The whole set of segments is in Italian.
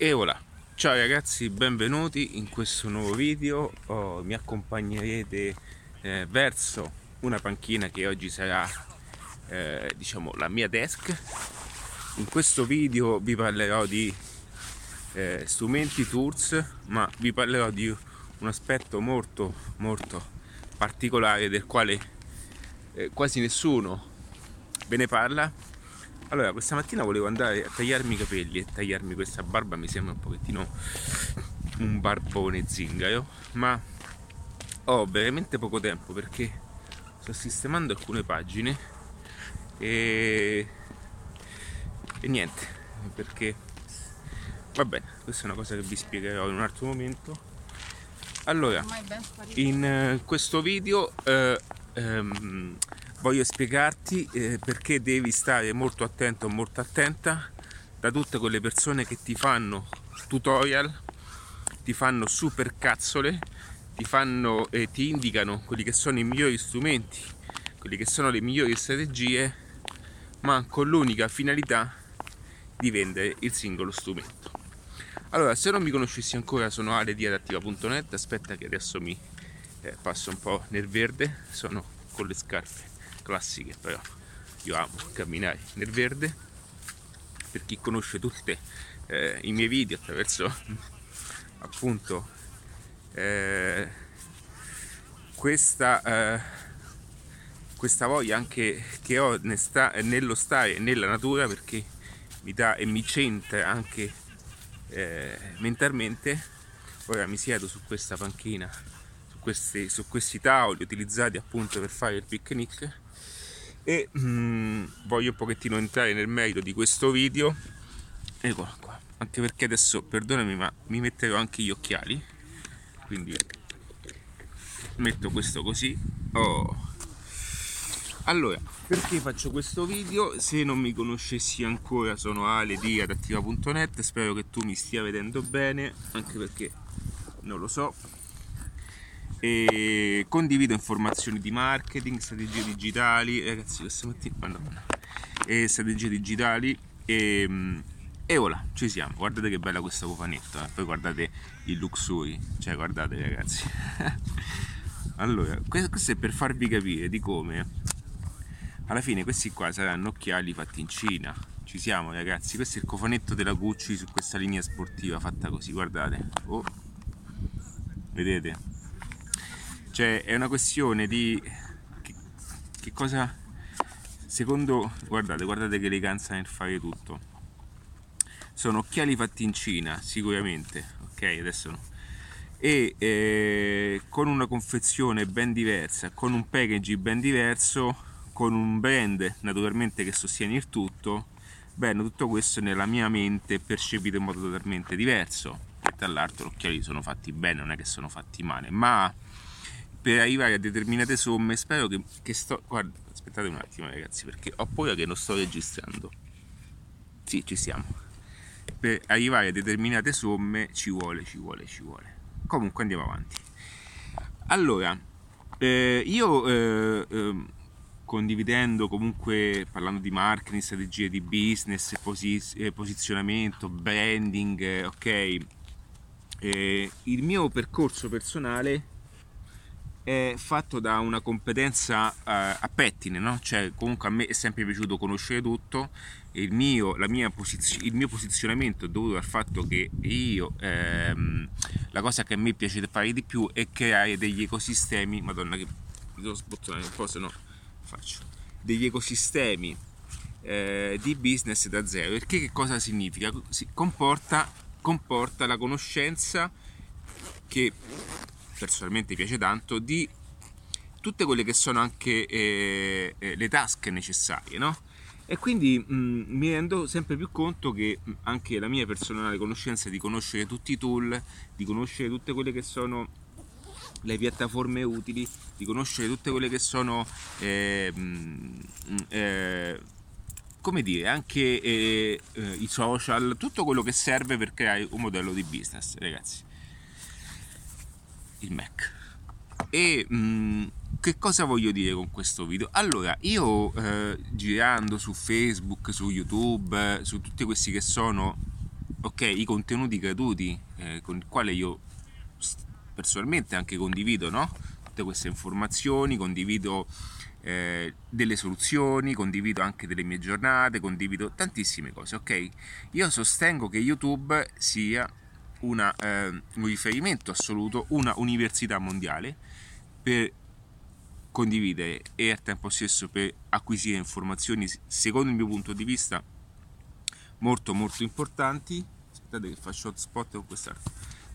E voilà, ciao ragazzi, benvenuti in questo nuovo video. Oh, mi accompagnerete eh, verso una panchina che oggi sarà eh, diciamo la mia desk. In questo video vi parlerò di eh, strumenti tools, ma vi parlerò di un aspetto molto molto particolare del quale eh, quasi nessuno ve ne parla allora, questa mattina volevo andare a tagliarmi i capelli e tagliarmi questa barba mi sembra un pochettino un barbone zingaro, ma ho veramente poco tempo perché sto sistemando alcune pagine e, e niente, perché va bene, questa è una cosa che vi spiegherò in un altro momento. Allora, in uh, questo video uh, um, voglio spiegarti eh, perché devi stare molto attento molto attenta da tutte quelle persone che ti fanno tutorial ti fanno super cazzole ti fanno eh, ti indicano quelli che sono i migliori strumenti quelli che sono le migliori strategie ma con l'unica finalità di vendere il singolo strumento. Allora se non mi conoscessi ancora sono Ale di adattiva.net aspetta che adesso mi eh, passo un po' nel verde. Sono con le scarpe classiche però io amo camminare nel verde. Per chi conosce tutti eh, i miei video attraverso appunto eh, questa, eh, questa voglia anche che ho nello stare nella natura perché mi dà e mi centra anche eh, mentalmente. Ora mi siedo su questa panchina su questi, su questi tavoli utilizzati appunto per fare il picnic e mm, voglio un pochettino entrare nel merito di questo video. Eccola qua. Anche perché adesso perdonami ma mi metterò anche gli occhiali. Quindi metto questo così. Oh. allora perché faccio questo video? Se non mi conoscessi ancora sono Ale di adattiva.net spero che tu mi stia vedendo bene anche perché non lo so e condivido informazioni di marketing, strategie digitali, ragazzi questa mattina, madonna, e strategie digitali e, e voilà, ci siamo, guardate che bella questa cofanetta, eh. poi guardate il luxury, cioè guardate ragazzi. allora, questo è per farvi capire di come alla fine questi qua saranno occhiali fatti in Cina. Ci siamo ragazzi, questo è il cofanetto della Gucci su questa linea sportiva fatta così, guardate. Oh. Vedete? Cioè è una questione di che, che cosa secondo guardate, guardate che eleganza nel fare tutto. Sono occhiali fatti in Cina, sicuramente, ok, adesso no. E eh, con una confezione ben diversa, con un packaging ben diverso, con un brand naturalmente che sostiene il tutto, bene, tutto questo nella mia mente è percepito in modo totalmente diverso. Tra l'altro gli occhiali sono fatti bene, non è che sono fatti male, ma per arrivare a determinate somme spero che, che sto guarda aspettate un attimo ragazzi perché ho paura che non sto registrando. Sì ci siamo. Per arrivare a determinate somme ci vuole ci vuole ci vuole. Comunque andiamo avanti. Allora eh, io eh, eh, condividendo comunque parlando di marketing strategie di business posi- eh, posizionamento branding eh, ok eh, il mio percorso personale è fatto da una competenza uh, a pettine, no? cioè comunque a me è sempre piaciuto conoscere tutto, il mio, posizio- il mio posizionamento è dovuto al fatto che io, ehm, la cosa che a me piace fare di più è creare degli ecosistemi, madonna che devo sbottare un po' se no faccio, degli ecosistemi eh, di business da zero, perché che cosa significa? Si comporta, comporta la conoscenza che personalmente piace tanto, di tutte quelle che sono anche eh, eh, le tasche necessarie, no? E quindi mh, mm, mi rendo sempre più conto che mm, anche la mia personale conoscenza di conoscere tutti i tool, di conoscere tutte quelle che sono le piattaforme utili, di conoscere tutte quelle che sono eh, mm, eh, come dire, anche eh, eh, i social, tutto quello che serve per creare un modello di business, ragazzi il Mac. E mh, mm, che cosa voglio dire con questo video? Allora, io eh, girando su Facebook, su YouTube, su tutti questi che sono ok, i contenuti gratuiti eh, con il quale io personalmente anche condivido no? tutte queste informazioni, condivido eh, delle soluzioni, condivido anche delle mie giornate, condivido tantissime cose, ok? Io sostengo che YouTube sia una, eh, un riferimento assoluto, una università mondiale per condividere e al tempo stesso per acquisire informazioni, secondo il mio punto di vista, molto molto importanti. Aspettate che faccio hotspot con questo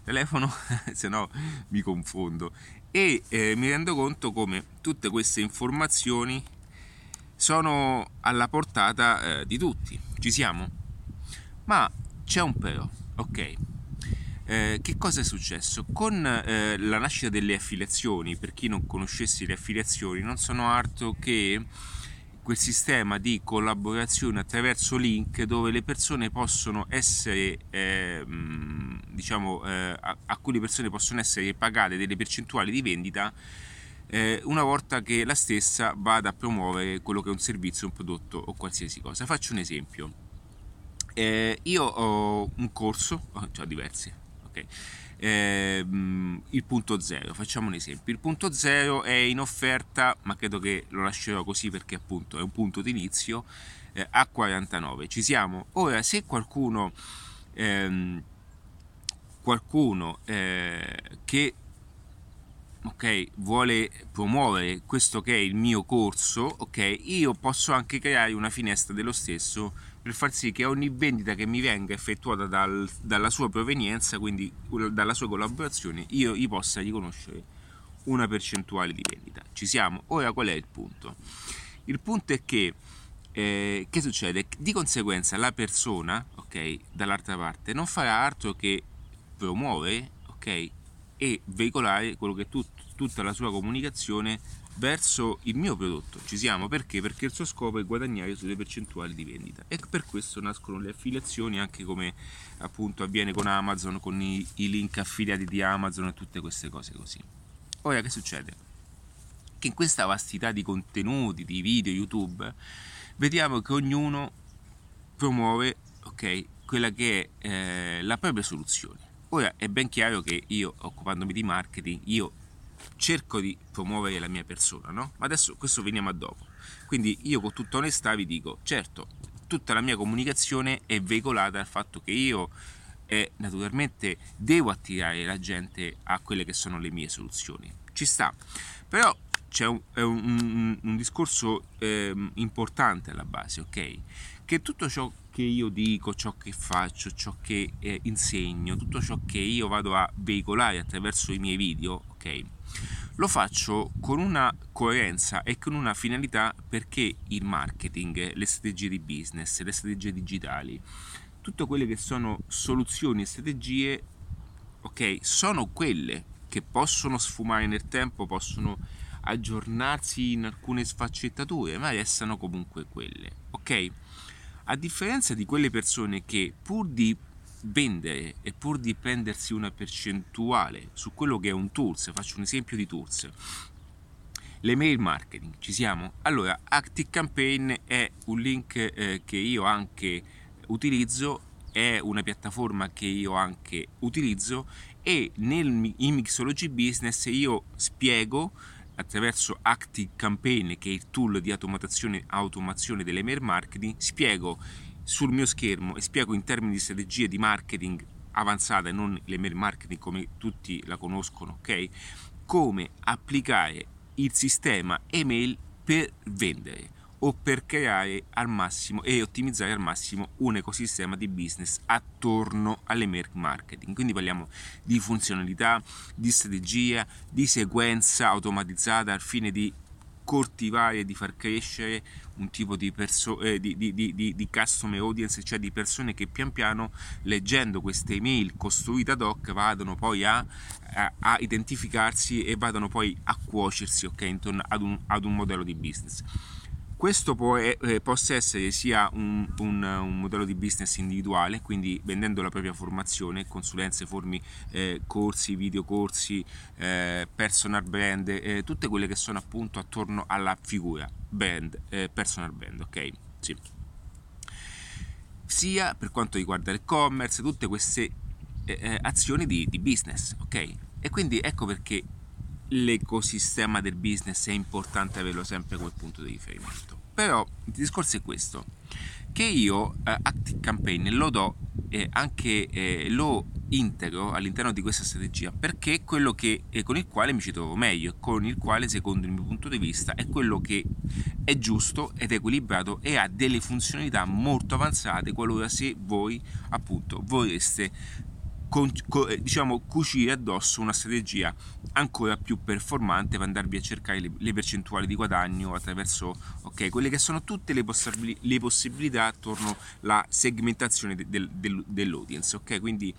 telefono, se no mi confondo. E eh, mi rendo conto come tutte queste informazioni sono alla portata eh, di tutti. Ci siamo? Ma c'è un però, ok? Eh, che cosa è successo? Con eh, la nascita delle affiliazioni, per chi non conoscesse le affiliazioni, non sono altro che quel sistema di collaborazione attraverso link dove le persone possono essere, eh, diciamo, eh, a, a, cui le persone possono essere pagate delle percentuali di vendita eh, una volta che la stessa vada a promuovere quello che è un servizio, un prodotto o qualsiasi cosa. Faccio un esempio. Eh, io ho un corso, cioè diversi, ok? Eh, il punto zero, facciamo un esempio. Il punto zero è in offerta, ma credo che lo lascerò così perché appunto è un punto di inizio eh, a 49. Ci siamo. Ora, se qualcuno, ehm, qualcuno eh, che ok, vuole promuovere questo che è il mio corso, ok, io posso anche creare una finestra dello stesso per far sì che ogni vendita che mi venga effettuata dal, dalla sua provenienza, quindi dalla sua collaborazione, io gli possa riconoscere una percentuale di vendita. Ci siamo? Ora qual è il punto? Il punto è che eh, che succede? Di conseguenza la persona, ok, dall'altra parte non farà altro che promuovere, ok, e veicolare quello che tut, tutta la sua comunicazione verso il mio prodotto. Ci siamo perché? Perché il suo scopo è guadagnare sulle percentuali di vendita e per questo nascono le affiliazioni anche come appunto avviene con Amazon, con i, i link affiliati di Amazon e tutte queste cose così. Ora che succede? Che in questa vastità di contenuti, di video YouTube, vediamo che ognuno promuove ok, quella che è eh, la propria soluzione. Ora è ben chiaro che io, occupandomi di marketing, io cerco di promuovere la mia persona, no? Ma adesso questo veniamo a dopo. Quindi io con tutta onestà vi dico, certo, tutta la mia comunicazione è veicolata dal fatto che io eh, naturalmente devo attirare la gente a quelle che sono le mie soluzioni. Ci sta. Però c'è un, un, un, un discorso eh, importante alla base, ok? Che tutto ciò che io dico, ciò che faccio, ciò che eh, insegno, tutto ciò che io vado a veicolare attraverso i miei video, ok? Lo faccio con una coerenza e con una finalità perché il marketing, le strategie di business, le strategie digitali, tutte quelle che sono soluzioni e strategie, ok, sono quelle che possono sfumare nel tempo, possono aggiornarsi in alcune sfaccettature, ma restano comunque quelle, ok? A differenza di quelle persone che pur di vendere e pur di prendersi una percentuale su quello che è un tools, faccio un esempio di tools, l'email marketing, ci siamo? Allora, Active Campaign è un link eh, che io anche utilizzo, è una piattaforma che io anche utilizzo e nel, in Mixology Business io spiego attraverso Active Campaign che è il tool di automazione, automazione dell'email marketing, spiego sul mio schermo e spiego in termini di strategie di marketing avanzata e non l'email marketing come tutti la conoscono, ok? Come applicare il sistema email per vendere o per creare al massimo e ottimizzare al massimo un ecosistema di business attorno all'email marketing. Quindi parliamo di funzionalità, di strategia, di sequenza automatizzata al fine di coltivare e di far crescere un tipo di, perso- eh, di, di, di, customer audience, cioè di persone che pian piano leggendo queste email costruite ad hoc vadano poi a, a, a identificarsi e vadano poi a cuocersi okay, intorno ad un, ad un modello di business questo può, eh, possa essere sia un, un, un, modello di business individuale, quindi vendendo la propria formazione, consulenze, formi, eh, corsi, videocorsi, eh, personal brand, eh, tutte quelle che sono appunto attorno alla figura brand, eh, personal brand, ok? Sì. sia per quanto riguarda l'e-commerce, tutte queste eh, eh, azioni di, di business, ok? E quindi ecco perché l'ecosistema del business è importante averlo sempre come punto di riferimento. Però il discorso è questo, che io eh, Active Campaign lo do eh, anche eh, lo integro all'interno di questa strategia perché è quello che, eh, con il quale mi ci trovo meglio, con il quale secondo il mio punto di vista è quello che è giusto ed equilibrato e ha delle funzionalità molto avanzate qualora se voi appunto vorreste con, con, eh, diciamo, cucire addosso una strategia ancora più performante per andarvi a cercare le, le percentuali di guadagno attraverso okay, quelle che sono tutte le, possibili, le possibilità attorno alla segmentazione de, de, de, dell'audience. Okay? Quindi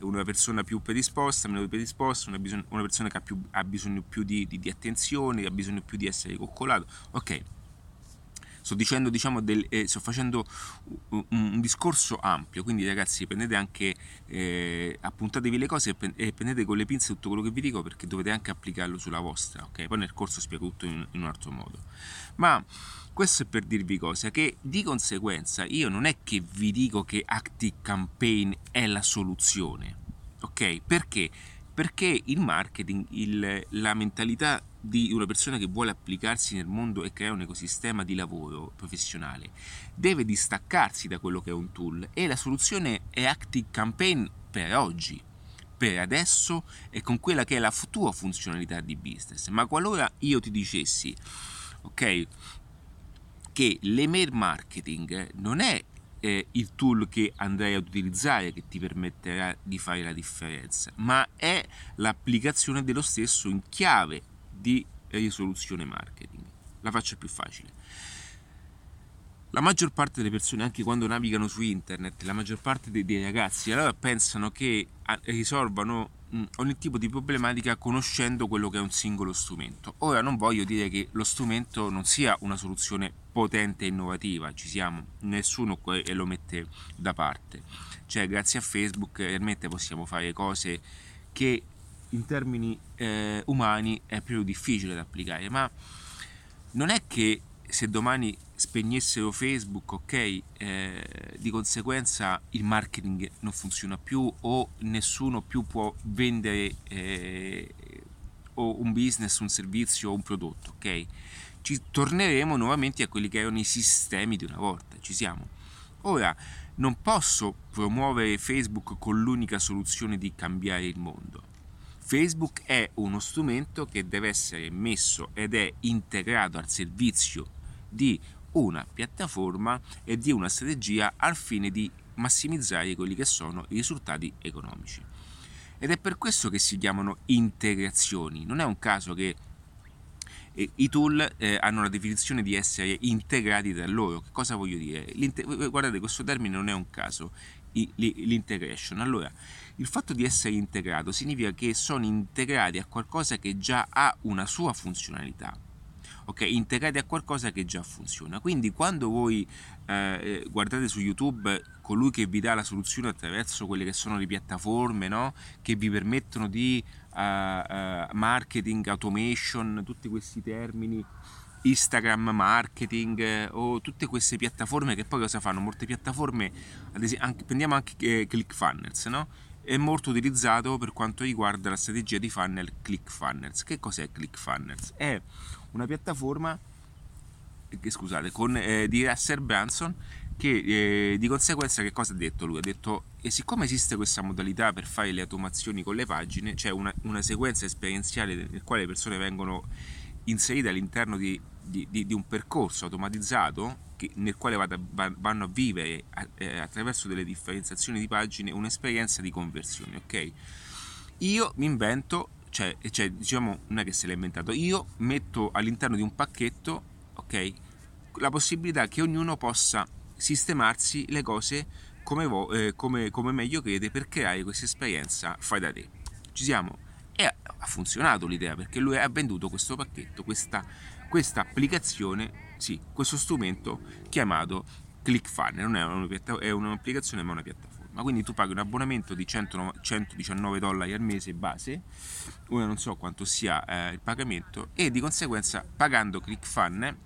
una persona più predisposta, meno predisposta, una, bisogno, una persona che ha, più, ha bisogno più di, di, di, attenzione, che ha bisogno più di essere coccolato. Ok, sto dicendo diciamo del, eh, sto facendo un, un, discorso ampio quindi ragazzi prendete anche eh, appuntatevi le cose e prendete con le pinze tutto quello che vi dico perché dovete anche applicarlo sulla vostra ok? Poi nel corso spiego tutto in, in un altro modo. Ma questo è per dirvi cosa che di conseguenza io non è che vi dico che Active Campaign è la soluzione ok? Perché? Perché il marketing, il, la mentalità di una persona che vuole applicarsi nel mondo e creare un ecosistema di lavoro professionale deve distaccarsi da quello che è un tool e la soluzione è Active Campaign per oggi, per adesso e con quella che è la tua funzionalità di business. Ma qualora io ti dicessi, ok, che l'email marketing non è eh, il tool che andrai ad utilizzare che ti permetterà di fare la differenza, ma è l'applicazione dello stesso in chiave di risoluzione marketing. La faccio più facile. La maggior parte delle persone, anche quando navigano su internet, la maggior parte dei, dei ragazzi, allora pensano che risolvano mh, ogni tipo di problematica conoscendo quello che è un singolo strumento. Ora non voglio dire che lo strumento non sia una soluzione potente e innovativa, ci siamo, nessuno lo mette da parte. Cioè, grazie a Facebook realmente possiamo fare cose che in termini eh, umani è più difficile da applicare, ma non è che se domani spegnessero Facebook, ok, eh, di conseguenza il marketing non funziona più o nessuno più può vendere eh, o un business, un servizio o un prodotto, ok? Ci torneremo nuovamente a quelli che erano i sistemi di una volta, ci siamo. Ora, non posso promuovere Facebook con l'unica soluzione di cambiare il mondo Facebook è uno strumento che deve essere messo ed è integrato al servizio di una piattaforma e di una strategia al fine di massimizzare quelli che sono i risultati economici. Ed è per questo che si chiamano integrazioni. Non è un caso che eh, i tool eh, hanno la definizione di essere integrati tra loro. Che cosa voglio dire? L'inte- guardate, questo termine non è un caso, l'integration. Allora, il fatto di essere integrato significa che sono integrati a qualcosa che già ha una sua funzionalità. Ok, integrati a qualcosa che già funziona. Quindi quando voi eh, guardate su YouTube colui che vi dà la soluzione attraverso quelle che sono le piattaforme no? che vi permettono di uh, uh, marketing, automation, tutti questi termini Instagram marketing eh, o tutte queste piattaforme che poi cosa fanno? Molte piattaforme, ad esempio, anche, prendiamo anche eh, ClickFunnels, no? È molto utilizzato per quanto riguarda la strategia di funnel ClickFunnels. Che cos'è ClickFunnels? È una piattaforma eh, scusate, con, eh, di Russell Branson che eh, di conseguenza che cosa ha detto lui? Ha detto e siccome esiste questa modalità per fare le automazioni con le pagine, c'è una, una sequenza esperienziale nel quale le persone vengono inserite all'interno di, di, di, di un percorso automatizzato che, nel quale vada, vanno a vivere eh, attraverso delle differenziazioni di pagine un'esperienza di conversione, ok? Io mi invento, cioè, cioè diciamo, non è che se l'ha inventato, io metto all'interno di un pacchetto, ok? La possibilità che ognuno possa sistemarsi le cose come, vo- eh, come, come meglio crede per creare questa esperienza fai da te. Ci siamo? E ha funzionato l'idea perché lui ha venduto questo pacchetto, questa, questa applicazione, sì, questo strumento chiamato ClickFunnels, non è, una, è un'applicazione ma una piattaforma. Quindi tu paghi un abbonamento di 100, 119 dollari al mese base, ora non so quanto sia eh, il pagamento, e di conseguenza pagando ClickFunnels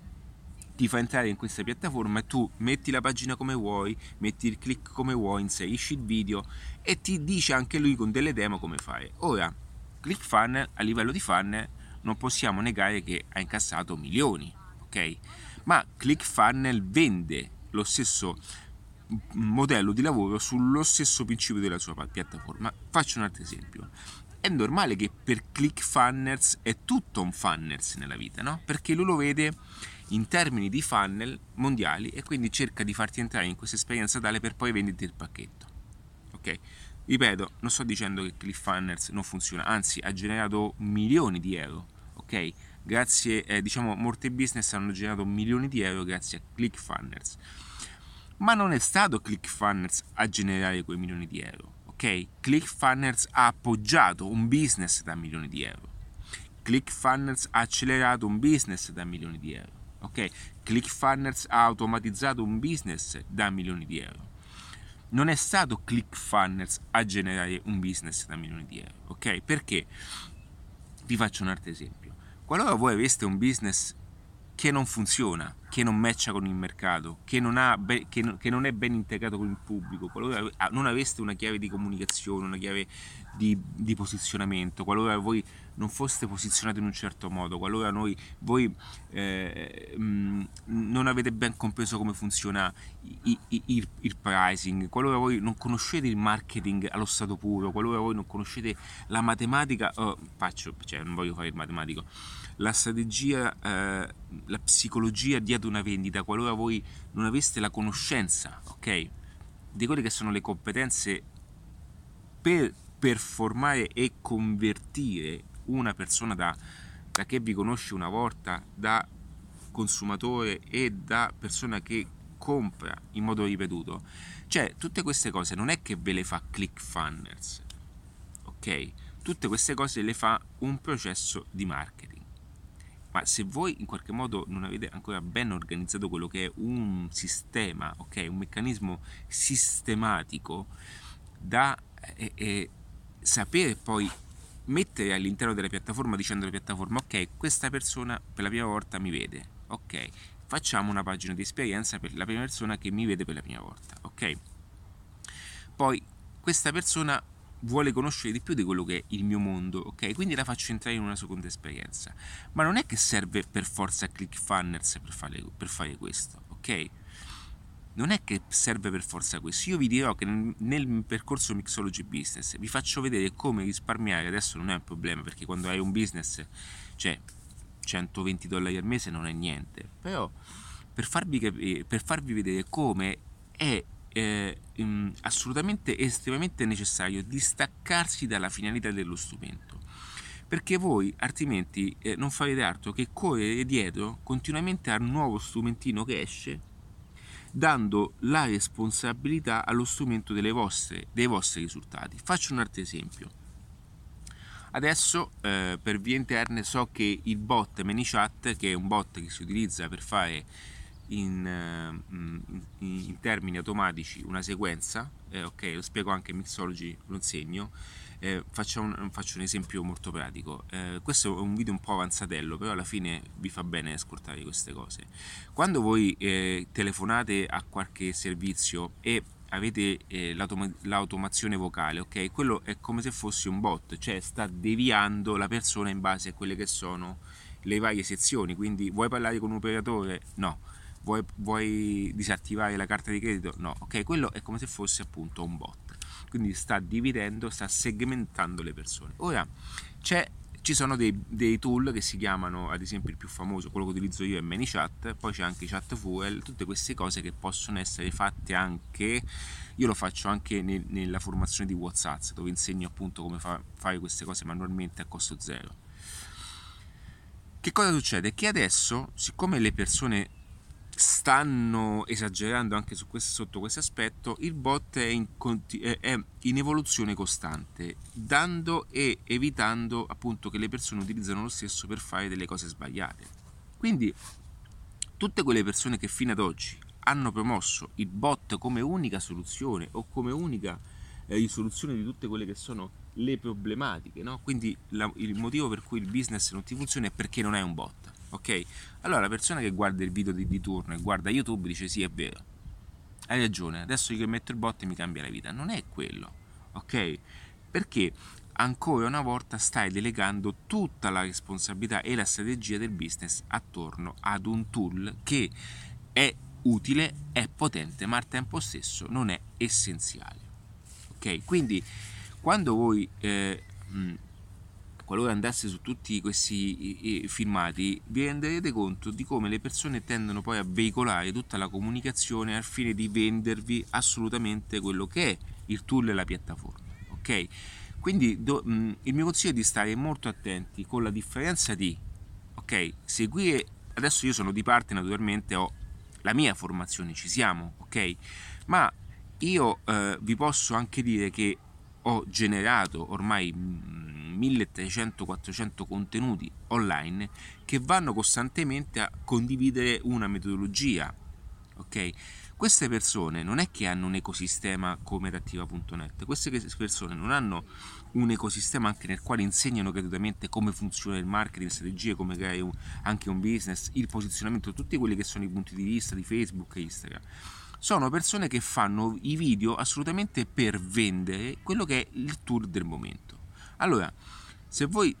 ti fa entrare in questa piattaforma e tu metti la pagina come vuoi, metti il click come vuoi, inserisci il video e ti dice anche lui con delle demo come fare. Ora, ClickFunnels a livello di funnel non possiamo negare che ha incassato milioni, ok? Ma ClickFunnels vende lo stesso modello di lavoro sullo stesso principio della sua piattaforma. Faccio un altro esempio. È normale che per ClickFunnels è tutto un funnels nella vita, no? Perché lui lo vede in termini di funnel mondiali e quindi cerca di farti entrare in questa esperienza tale per poi venderti il pacchetto. Ok? Ripeto, non sto dicendo che ClickFunnels non funziona, anzi ha generato milioni di euro, ok? Grazie, eh, diciamo, molte business hanno generato milioni di euro grazie a ClickFunnels. Ma non è stato ClickFunnels a generare quei milioni di euro, ok? ClickFunnels ha appoggiato un business da milioni di euro. ClickFunnels ha accelerato un business da milioni di euro ok? ClickFunnels ha automatizzato un business da milioni di euro. Non è stato ClickFunnels a generare un business da milioni di euro, ok? Perché? Vi faccio un altro esempio. Qualora voi aveste un business che non funziona, che non matcha con il mercato, che non, be- che non, che non è ben integrato con il pubblico, qualora non aveste una chiave di comunicazione, una chiave di, di, posizionamento, qualora voi non foste posizionati in un certo modo, qualora noi, voi eh, mh, non avete ben compreso come funziona il, il, il, pricing, qualora voi non conoscete il marketing allo stato puro, qualora voi non conoscete la matematica, oh, faccio, cioè non voglio fare il matematico, la strategia, eh, la psicologia dietro una vendita, qualora voi non aveste la conoscenza, ok? Di quelle che sono le competenze per performare e convertire una persona da, da che vi conosce una volta da consumatore e da persona che compra in modo ripetuto. Cioè, tutte queste cose non è che ve le fa ClickFunnels, ok? Tutte queste cose le fa un processo di marketing. Ma se voi in qualche modo non avete ancora ben organizzato quello che è un sistema, ok? Un meccanismo sistematico da eh, eh, sapere poi mettere all'interno della piattaforma dicendo alla piattaforma ok questa persona per la prima volta mi vede ok facciamo una pagina di esperienza per la prima persona che mi vede per la prima volta ok poi questa persona vuole conoscere di più di quello che è il mio mondo ok quindi la faccio entrare in una seconda esperienza ma non è che serve per forza ClickFunnels per fare, per fare questo ok non è che serve per forza questo. Io vi dirò che nel, percorso Mixology Business vi faccio vedere come risparmiare. Adesso non è un problema perché quando hai un business, cioè 120 dollari al mese non è niente. Però per farvi, capire, per farvi vedere come è eh, assolutamente estremamente necessario distaccarsi dalla finalità dello strumento perché voi altrimenti eh, non farete altro che correre dietro continuamente al nuovo strumentino che esce dando la responsabilità allo strumento vostre, dei vostri risultati. Faccio un altro esempio. Adesso eh, per vie interne so che il bot ManyChat, che è un bot che si utilizza per fare in, in, in termini automatici una sequenza, eh, ok, lo spiego anche in Mixology, lo insegno, eh, faccio, un, faccio, un, esempio molto pratico. Eh, questo è un video un po' avanzatello, però alla fine vi fa bene ascoltare queste cose. Quando voi eh, telefonate a qualche servizio e avete eh, l'automa- l'automazione vocale, ok? Quello è come se fosse un bot, cioè sta deviando la persona in base a quelle che sono le varie sezioni. Quindi vuoi parlare con un operatore? No. Vuoi, vuoi disattivare la carta di credito? No. Ok, quello è come se fosse appunto un bot quindi sta dividendo, sta segmentando le persone. Ora ci sono dei, dei, tool che si chiamano, ad esempio il più famoso, quello che utilizzo io è ManyChat, poi c'è anche ChatFuel, tutte queste cose che possono essere fatte anche, io lo faccio anche nel, nella formazione di WhatsApp, dove insegno appunto come fa, fare queste cose manualmente a costo zero. Che cosa succede? Che adesso, siccome le persone stanno esagerando anche questo, sotto questo aspetto, il bot è in, è in, evoluzione costante, dando e evitando appunto che le persone utilizzano lo stesso per fare delle cose sbagliate. Quindi tutte quelle persone che fino ad oggi hanno promosso il bot come unica soluzione o come unica eh, risoluzione di tutte quelle che sono le problematiche, no? quindi la, il motivo per cui il business non ti funziona è perché non è un bot ok? Allora la persona che guarda il video di, di turno e guarda YouTube dice sì è vero, hai ragione, adesso io che metto il bot mi cambia la vita. Non è quello, ok? Perché ancora una volta stai delegando tutta la responsabilità e la strategia del business attorno ad un tool che è utile, è potente, ma al tempo stesso non è essenziale. Ok? Quindi quando voi eh, qualora andasse su tutti questi filmati, vi renderete conto di come le persone tendono poi a veicolare tutta la comunicazione al fine di vendervi assolutamente quello che è il tool e la piattaforma. Ok? Quindi do, mh, il mio consiglio è di stare molto attenti con la differenza di, ok, seguire, adesso io sono di parte naturalmente, ho la mia formazione, ci siamo, ok? Ma io eh, vi posso anche dire che ho generato ormai 1300-400 contenuti online che vanno costantemente a condividere una metodologia, ok? Queste persone non è che hanno un ecosistema come adattiva.net, queste persone non hanno un ecosistema anche nel quale insegnano gratuitamente come funziona il marketing, strategie, come creare anche un business, il posizionamento, tutti quelli che sono i punti di vista di Facebook e Instagram. Sono persone che fanno i video assolutamente per vendere quello che è il tour del momento. Allora, se voi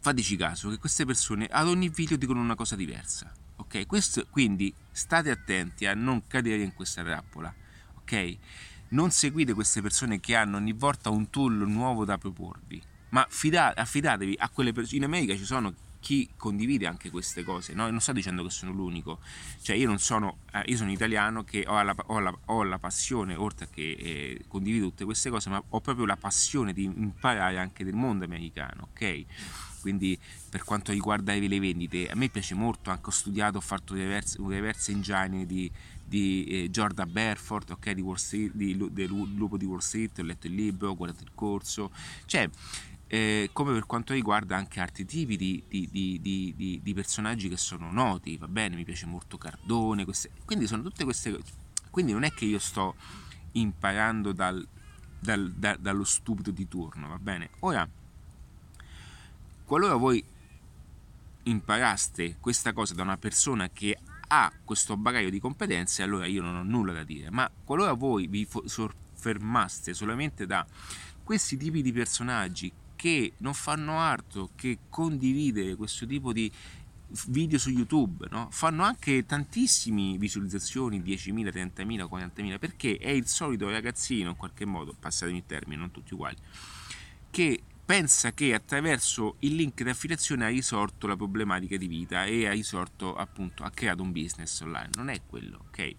fateci caso che queste persone ad ogni video dicono una cosa diversa, ok? Questo, quindi state attenti a non cadere in questa trappola, ok? Non seguite queste persone che hanno ogni volta un tool nuovo da proporvi, ma fidate, affidatevi a quelle persone. In America ci sono chi condivide anche queste cose, no? non sto dicendo che sono l'unico, cioè io non sono, eh, io sono italiano che ho la, ho la, ho la passione, oltre che eh, condivido tutte queste cose, ma ho proprio la passione di imparare anche del mondo americano, ok? quindi per quanto riguarda le vendite a me piace molto anche ho studiato ho fatto diverse, diverse engine di, di eh, Jordan Berford ok di Wall Street di, del lupo di Wall Street ho letto il libro ho guardato il corso cioè eh, come per quanto riguarda anche altri tipi di, di, di, di, personaggi che sono noti, va bene, mi piace molto Cardone, queste, quindi sono tutte queste cose, quindi non è che io sto imparando dal, dal, da, dallo stupido di turno, va bene? Ora, qualora voi imparaste questa cosa da una persona che ha questo bagaglio di competenze, allora io non ho nulla da dire, ma qualora voi vi soffermaste solamente da questi tipi di personaggi che non fanno altro che condividere questo tipo di video su YouTube, no? fanno anche tantissime visualizzazioni, 10.000, 30.000, 40.000, perché è il solito ragazzino, in qualche modo, passatemi il termine, non tutti uguali, che pensa che attraverso il link di affiliazione ha risolto la problematica di vita e ha risolto appunto, ha creato un business online. Non è quello, ok?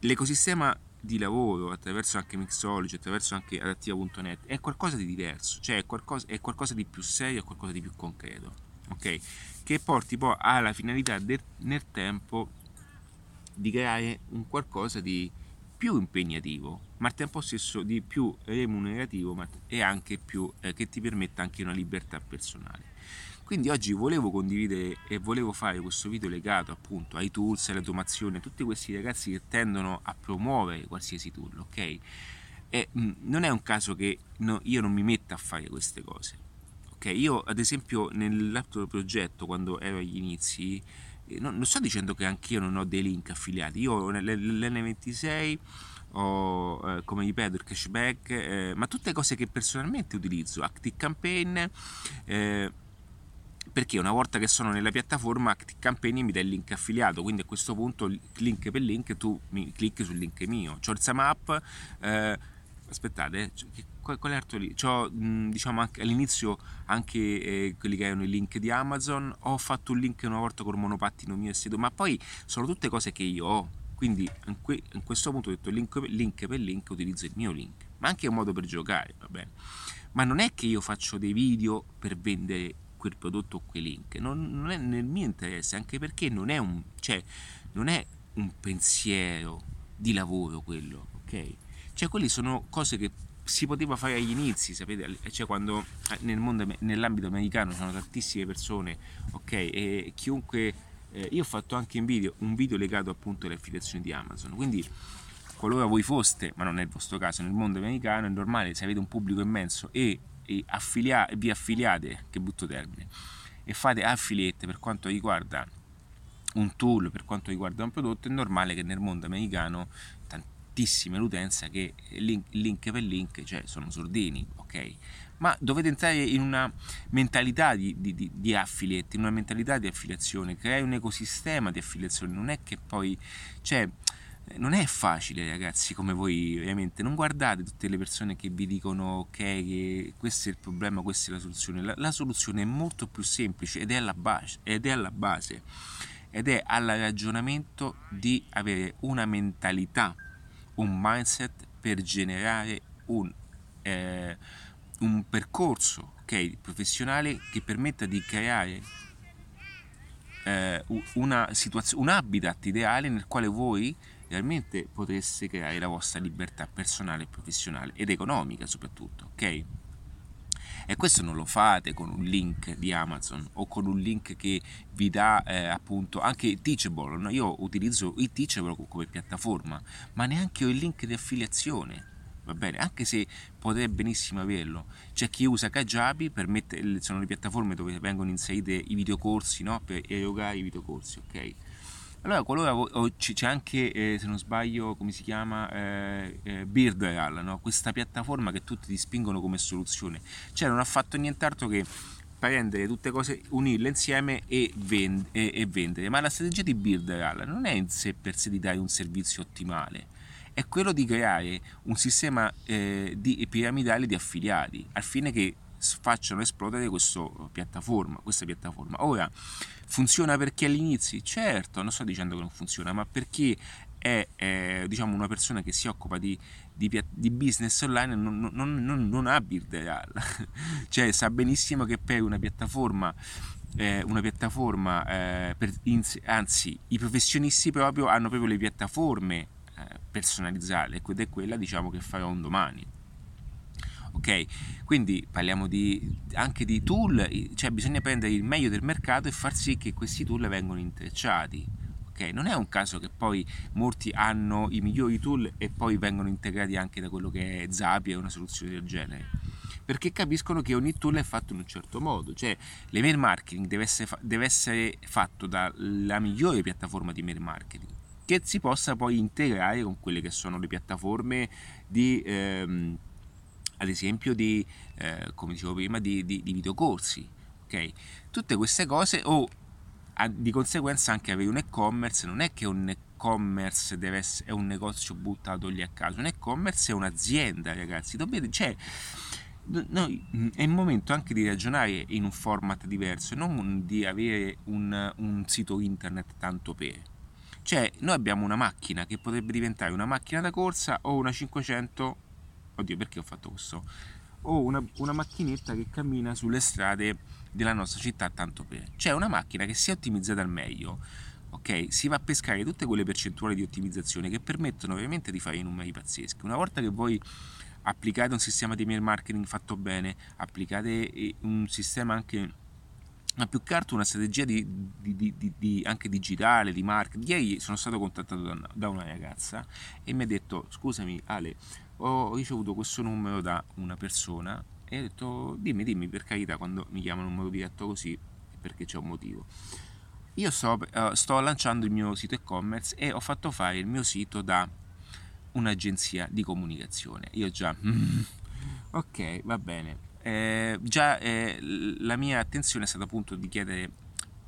L'ecosistema di lavoro attraverso anche Mixology, attraverso anche adattiva.net è qualcosa di diverso, cioè è qualcosa, è qualcosa di più serio, è qualcosa di più concreto, ok? Che porti poi alla finalità de, nel tempo di creare un qualcosa di più impegnativo, ma al tempo stesso di più remunerativo e anche più eh, che ti permetta anche una libertà personale. Quindi oggi volevo condividere e volevo fare questo video legato appunto ai tools, all'automazione, a tutti questi ragazzi che tendono a promuovere qualsiasi tool, ok? E mh, mm, non è un caso che no, io non mi metta a fare queste cose, ok? Io ad esempio nell'altro progetto quando ero agli inizi, eh, non, non, sto dicendo che anch'io non ho dei link affiliati, io ho l'N26 ho eh, come ripeto il cashback eh, ma tutte cose che personalmente utilizzo Active Campaign eh, perché una volta che sono nella piattaforma Campaign mi dà il link affiliato. Quindi a questo punto link per link tu mi clicchi sul link mio. C'ho il Samap eh, aspettate qual, qual è l'altro lì? C'ho diciamo anche, all'inizio anche eh, quelli che erano i link di Amazon. Ho fatto un link una volta col monopattino mio e sito ma poi sono tutte cose che io ho. Quindi in, que, in questo punto ho detto link, link per link utilizzo il mio link. Ma anche un modo per giocare va bene. Ma non è che io faccio dei video per vendere quel prodotto o quei link, non, non, è nel mio interesse, anche perché non è un, cioè, non è un pensiero di lavoro quello, ok? Cioè, quelli sono cose che si poteva fare agli inizi, sapete? Cioè, quando eh, nel mondo, nell'ambito americano sono tantissime persone, ok? E chiunque. Eh, io ho fatto anche un video, un video legato appunto alle affiliazioni di Amazon, quindi qualora voi foste, ma non è il vostro caso, nel mondo americano è normale se avete un pubblico immenso e affilia- vi affiliate, che butto termine, e fate affiliate per quanto riguarda un tool, per quanto riguarda un prodotto, è normale che nel mondo americano tantissima l'utenza che link, link per link cioè, sono sordini, ok? Ma dovete entrare in una mentalità di, di, di, di affiliate, in una mentalità di affiliazione, creare un ecosistema di affiliazione, non è che poi, cioè, non è facile ragazzi come voi ovviamente. Non guardate tutte le persone che vi dicono ok che questo è il problema questa è la soluzione. La, la soluzione è molto più semplice ed è alla base ed è alla base. Ed è al ragionamento di avere una mentalità un mindset per generare un, eh, un percorso okay, professionale che permetta di creare eh, una situazione, un habitat ideale nel quale voi realmente potreste creare la vostra libertà personale professionale ed economica soprattutto, ok? E questo non lo fate con un link di Amazon o con un link che vi dà eh, appunto anche Teachable. No? Io utilizzo il Teachable come piattaforma, ma neanche ho il link di affiliazione. Va bene, anche se potrebbe benissimo averlo. C'è chi usa Kajabi, permette, sono le piattaforme dove vengono inserite i videocorsi no? per erogare i videocorsi, ok? Allora, qualora c'è anche, eh, se non sbaglio, come si chiama, eh, eh, Beardreal, no? questa piattaforma che tutti ti spingono come soluzione. Cioè, non ha fatto nient'altro che prendere tutte cose, unirle insieme e, vend- e-, e vendere. Ma la strategia di Beardreal non è in sé per sé di dare un servizio ottimale, è quello di creare un sistema eh, di piramidale di affiliati, al fine che facciano esplodere piattaforma, questa piattaforma. Ora, funziona per chi all'inizio? Certo, non sto dicendo che non funziona, ma per chi è, è diciamo, una persona che si occupa di, di, di business online non, non, non, non ha build real, cioè sa benissimo che per una piattaforma eh, una piattaforma, eh, per, anzi i professionisti proprio hanno proprio le piattaforme eh, personalizzate ed è quella diciamo che farò un domani ok? Quindi parliamo di, anche di tool, cioè bisogna prendere il meglio del mercato e far sì che questi tool vengano intrecciati. Okay? Non è un caso che poi molti hanno i migliori tool e poi vengono integrati anche da quello che è Zapier o una soluzione del genere perché capiscono che ogni tool è fatto in un certo modo, cioè l'email marketing deve essere, deve essere fatto dalla migliore piattaforma di email marketing che si possa poi integrare con quelle che sono le piattaforme di ehm, ad esempio di, eh, come dicevo prima, di, di, di videocorsi. Okay? Tutte queste cose o a, di conseguenza anche avere un e-commerce non è che un e-commerce essere, è un negozio buttato lì a caso, un e-commerce è un'azienda ragazzi, Dovete, cioè, noi, è il momento anche di ragionare in un format diverso, non di avere un, un sito internet tanto per. Cioè, noi abbiamo una macchina che potrebbe diventare una macchina da corsa o una 500 oddio perché ho fatto questo? Ho una, una macchinetta che cammina sulle strade della nostra città tanto per. C'è una macchina che si è ottimizzata al meglio, ok? Si va a pescare tutte quelle percentuali di ottimizzazione che permettono ovviamente di fare i numeri pazzeschi. Una volta che voi applicate un sistema di email marketing fatto bene, applicate eh, un sistema anche ma più che altro una strategia di, di, di, anche digitale, di marketing. Ieri sono stato contattato da una, da una ragazza e mi ha detto: Scusami, Ale, ho ricevuto questo numero da una persona e ho detto dimmi, dimmi per carità quando mi chiamano un numero diretto così perché c'è un motivo. Io sto, uh, sto lanciando il mio sito e-commerce e ho fatto fare il mio sito da un'agenzia di comunicazione. Io già, ok, va bene. Eh, già eh, la mia attenzione è stata appunto di chiedere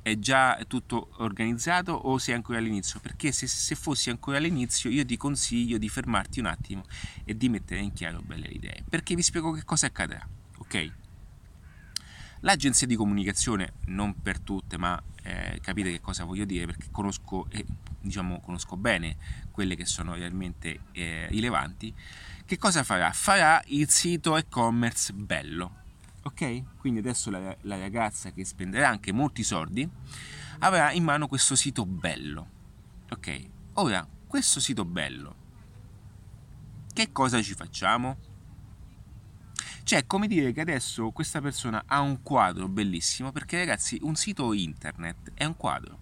è già tutto organizzato o sei ancora all'inizio? Perché se, se, fossi ancora all'inizio io ti consiglio di fermarti un attimo e di mettere in chiaro belle idee, perché vi spiego che cosa accadrà, ok? L'agenzia di comunicazione, non per tutte, ma eh, capite che cosa voglio dire, perché conosco, eh, diciamo, conosco bene quelle che sono realmente eh, rilevanti, che cosa farà? Farà il sito e-commerce bello, ok? Quindi adesso la, la ragazza che spenderà anche molti soldi avrà in mano questo sito bello, ok? Ora, questo sito bello, che cosa ci facciamo? Cioè, come dire che adesso questa persona ha un quadro bellissimo, perché ragazzi, un sito internet è un quadro,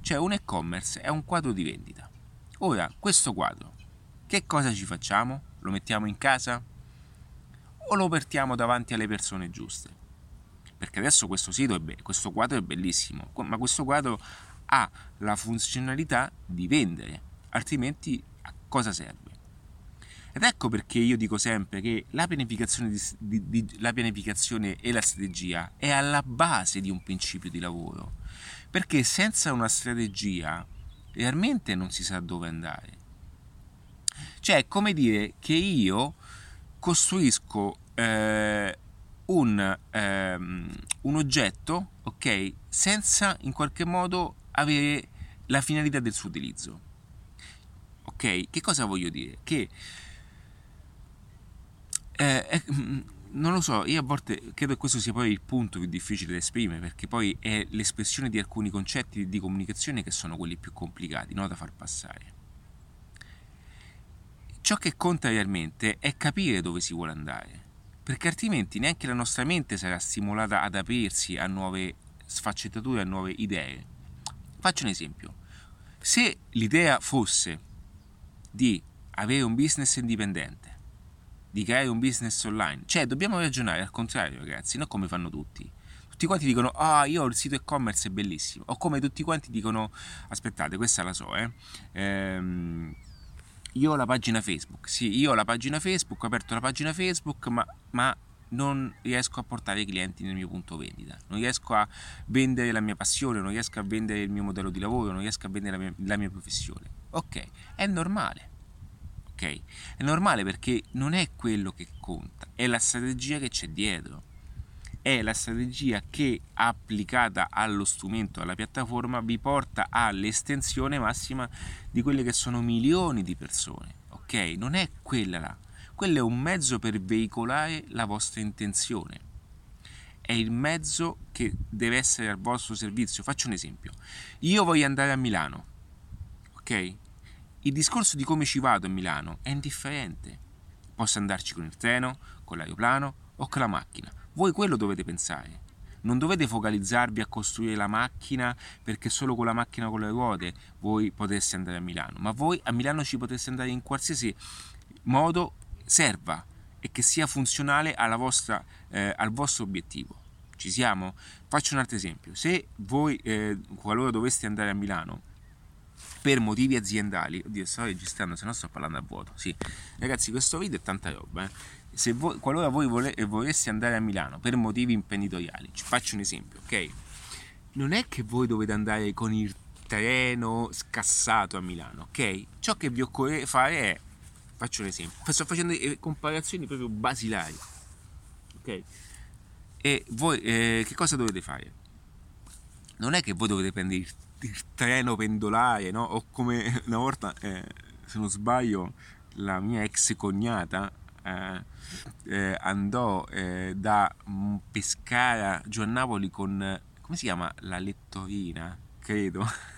cioè un e-commerce è un quadro di vendita. Ora, questo quadro, che cosa ci facciamo? Lo mettiamo in casa? O lo portiamo davanti alle persone giuste? perché adesso questo sito be- questo quadro è bellissimo, ma questo quadro ha la funzionalità di vendere, altrimenti a cosa serve? Ed ecco perché io dico sempre che la pianificazione, di, di, la pianificazione e la strategia è alla base di un principio di lavoro, perché senza una strategia realmente non si sa dove andare. Cioè, è come dire che io costruisco eh, un, ehm, un oggetto, ok, senza in qualche modo avere la finalità del suo utilizzo. Ok? Che cosa voglio dire? Che eh, eh, non lo so, io a volte credo che questo sia poi il punto più difficile da esprimere, perché poi è l'espressione di alcuni concetti di comunicazione che sono quelli più complicati no, da far passare. Ciò che conta realmente è capire dove si vuole andare, perché altrimenti neanche la nostra mente sarà stimolata ad aprirsi a nuove sfaccettature, a nuove idee. Faccio un esempio. Se l'idea fosse di avere un business indipendente, di creare un business online, cioè dobbiamo ragionare al contrario ragazzi, non come fanno tutti. Tutti quanti dicono, ah, io ho il sito e-commerce, è bellissimo. O come tutti quanti dicono, aspettate, questa la so, eh. Ehm, io ho la pagina Facebook, sì, io ho la pagina Facebook, ho aperto la pagina Facebook, ma, ma non riesco a portare i clienti nel mio punto vendita, non riesco a vendere la mia passione, non riesco a vendere il mio modello di lavoro, non riesco a vendere la mia, la mia professione. Ok, è normale. Ok, è normale perché non è quello che conta, è la strategia che c'è dietro. È la strategia che applicata allo strumento, alla piattaforma, vi porta all'estensione massima di quelle che sono milioni di persone. Ok? Non è quella là quello è un mezzo per veicolare la vostra intenzione. È il mezzo che deve essere al vostro servizio. Faccio un esempio. Io voglio andare a Milano, ok? Il discorso di come ci vado a Milano è indifferente. Posso andarci con il treno, con l'aeroplano o con la macchina. Voi quello dovete pensare. Non dovete focalizzarvi a costruire la macchina perché solo con la macchina con le ruote voi potreste andare a Milano, ma voi a Milano ci potreste andare in qualsiasi modo serva e che sia funzionale vostra, eh, al vostro obiettivo. Ci siamo? Faccio un altro esempio. Se voi, eh, qualora doveste andare a Milano, per motivi aziendali, oddio sto registrando se no sto parlando a vuoto, sì, ragazzi questo video è tanta roba, eh. Se voi, qualora voi vole, voleste andare a Milano per motivi imprenditoriali, ci faccio un esempio, ok? Non è che voi dovete andare con il treno scassato a Milano, ok? Ciò che vi occorre fare è Faccio un esempio. Sto facendo comparazioni proprio basilari. Ok? E voi eh, che cosa dovete fare? Non è che voi dovete prendere il, il treno pendolare, no? O come una volta, eh, se non sbaglio, la mia ex cognata eh, eh, andò eh, da Pescara giù a Napoli con come si chiama? La lettorina credo.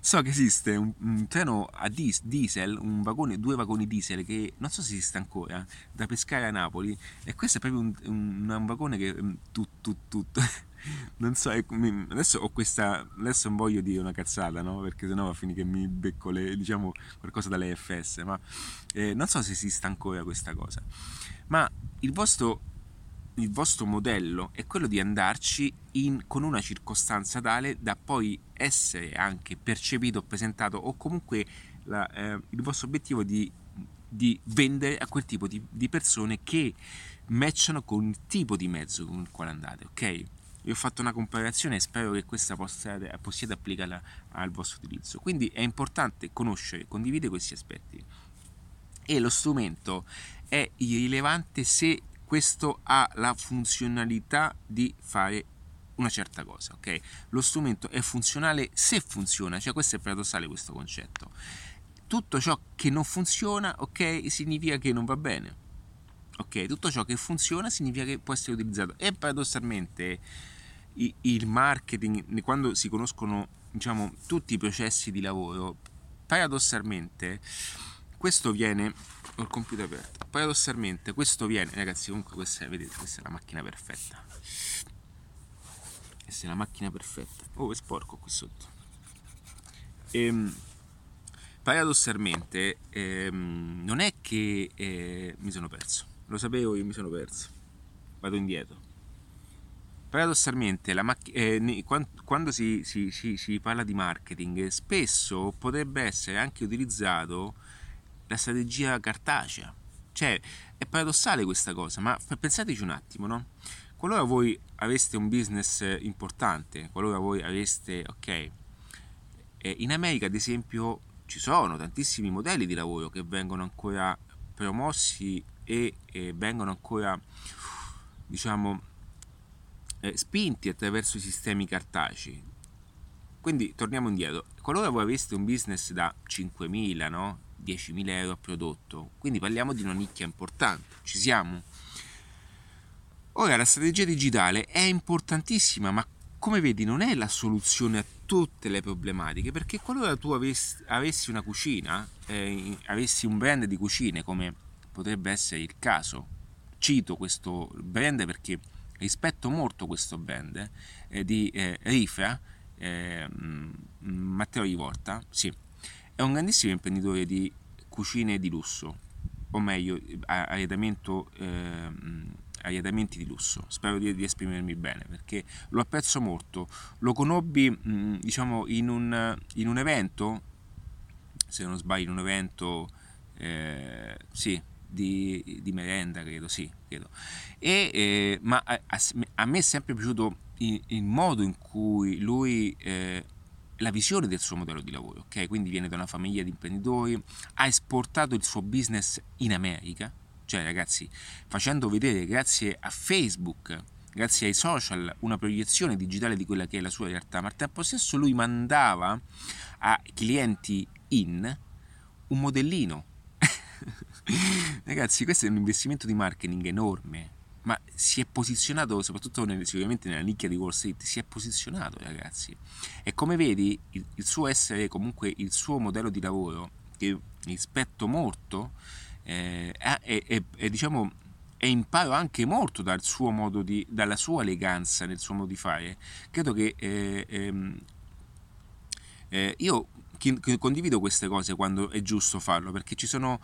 So che esiste un, un treno a dis, diesel, un vagone, due vagoni diesel che non so se esiste ancora, da pescare a Napoli. E questo è proprio un, un, un vagone che tutto, tutto, tutto. non so, adesso ho questa, adesso non voglio dire una cazzata, no? Perché sennò va a finire che mi becco le, diciamo, qualcosa dalle FS, ma eh, non so se esiste ancora questa cosa. Ma il vostro il vostro modello è quello di andarci in, con una circostanza tale da poi essere anche percepito, presentato o comunque la, eh, il vostro obiettivo di, di, vendere a quel tipo di, di, persone che matchano con il tipo di mezzo con il quale andate, ok? Vi ho fatto una comparazione e spero che questa possa, possiate applicarla al vostro utilizzo. Quindi è importante conoscere, condividere questi aspetti. E lo strumento è irrilevante se questo ha la funzionalità di fare una certa cosa, ok? Lo strumento è funzionale se funziona, cioè questo è paradossale questo concetto. Tutto ciò che non funziona, ok, significa che non va bene. Ok, tutto ciò che funziona significa che può essere utilizzato. E paradossalmente il marketing, quando si conoscono, diciamo, tutti i processi di lavoro, paradossalmente questo viene ho il computer aperto paradossalmente questo viene ragazzi comunque questa, vedete questa è la macchina perfetta. Questa è la macchina perfetta. Oh è sporco qui sotto. Ehm, paradossalmente ehm, non è che eh, mi sono perso. Lo sapevo io mi sono perso. Vado indietro paradossalmente eh, quando si, si, si, si, parla di marketing spesso potrebbe essere anche utilizzato la strategia cartacea cioè è paradossale questa cosa ma pensateci un attimo no? qualora voi aveste un business importante qualora voi aveste ok eh, in America ad esempio ci sono tantissimi modelli di lavoro che vengono ancora promossi e, e vengono ancora diciamo eh, spinti attraverso i sistemi cartacei. Quindi torniamo indietro, qualora voi aveste un business da 5.000, no? 10.000 euro a prodotto, quindi parliamo di una nicchia importante, ci siamo? Ora la strategia digitale è importantissima, ma come vedi non è la soluzione a tutte le problematiche, perché qualora tu avessi, avessi una cucina, eh, avessi un brand di cucine come potrebbe essere il caso, cito questo brand perché rispetto molto questo brand eh, di eh, Rifra, eh, Matteo Rivolta, sì, è un grandissimo imprenditore di cucine di lusso, o meglio, arredamento, eh, arredamenti di lusso. Spero di, di, esprimermi bene perché lo apprezzo molto. Lo conobbi, mh, diciamo, in un, in un evento, se non sbaglio, in un evento, eh, sì, di, di merenda, credo, sì, credo. E, eh, ma a, a, me è sempre piaciuto il, il modo in cui lui, eh, la visione del suo modello di lavoro, ok? Quindi viene da una famiglia di imprenditori, ha esportato il suo business in America, cioè ragazzi, facendo vedere grazie a Facebook, grazie ai social, una proiezione digitale di quella che è la sua realtà, ma al tempo stesso lui mandava a clienti in un modellino Ragazzi, questo è un investimento di marketing enorme, ma si è posizionato, soprattutto sicuramente nella nicchia di Wall Street, si è posizionato, ragazzi. E come vedi, il, il suo essere comunque il suo modello di lavoro, che rispetto molto, eh, è, è, è, diciamo, e imparo anche molto dal suo modo di, dalla sua eleganza nel suo modo di fare. Credo che eh, ehm, eh, io condivido queste cose quando è giusto farlo, perché ci sono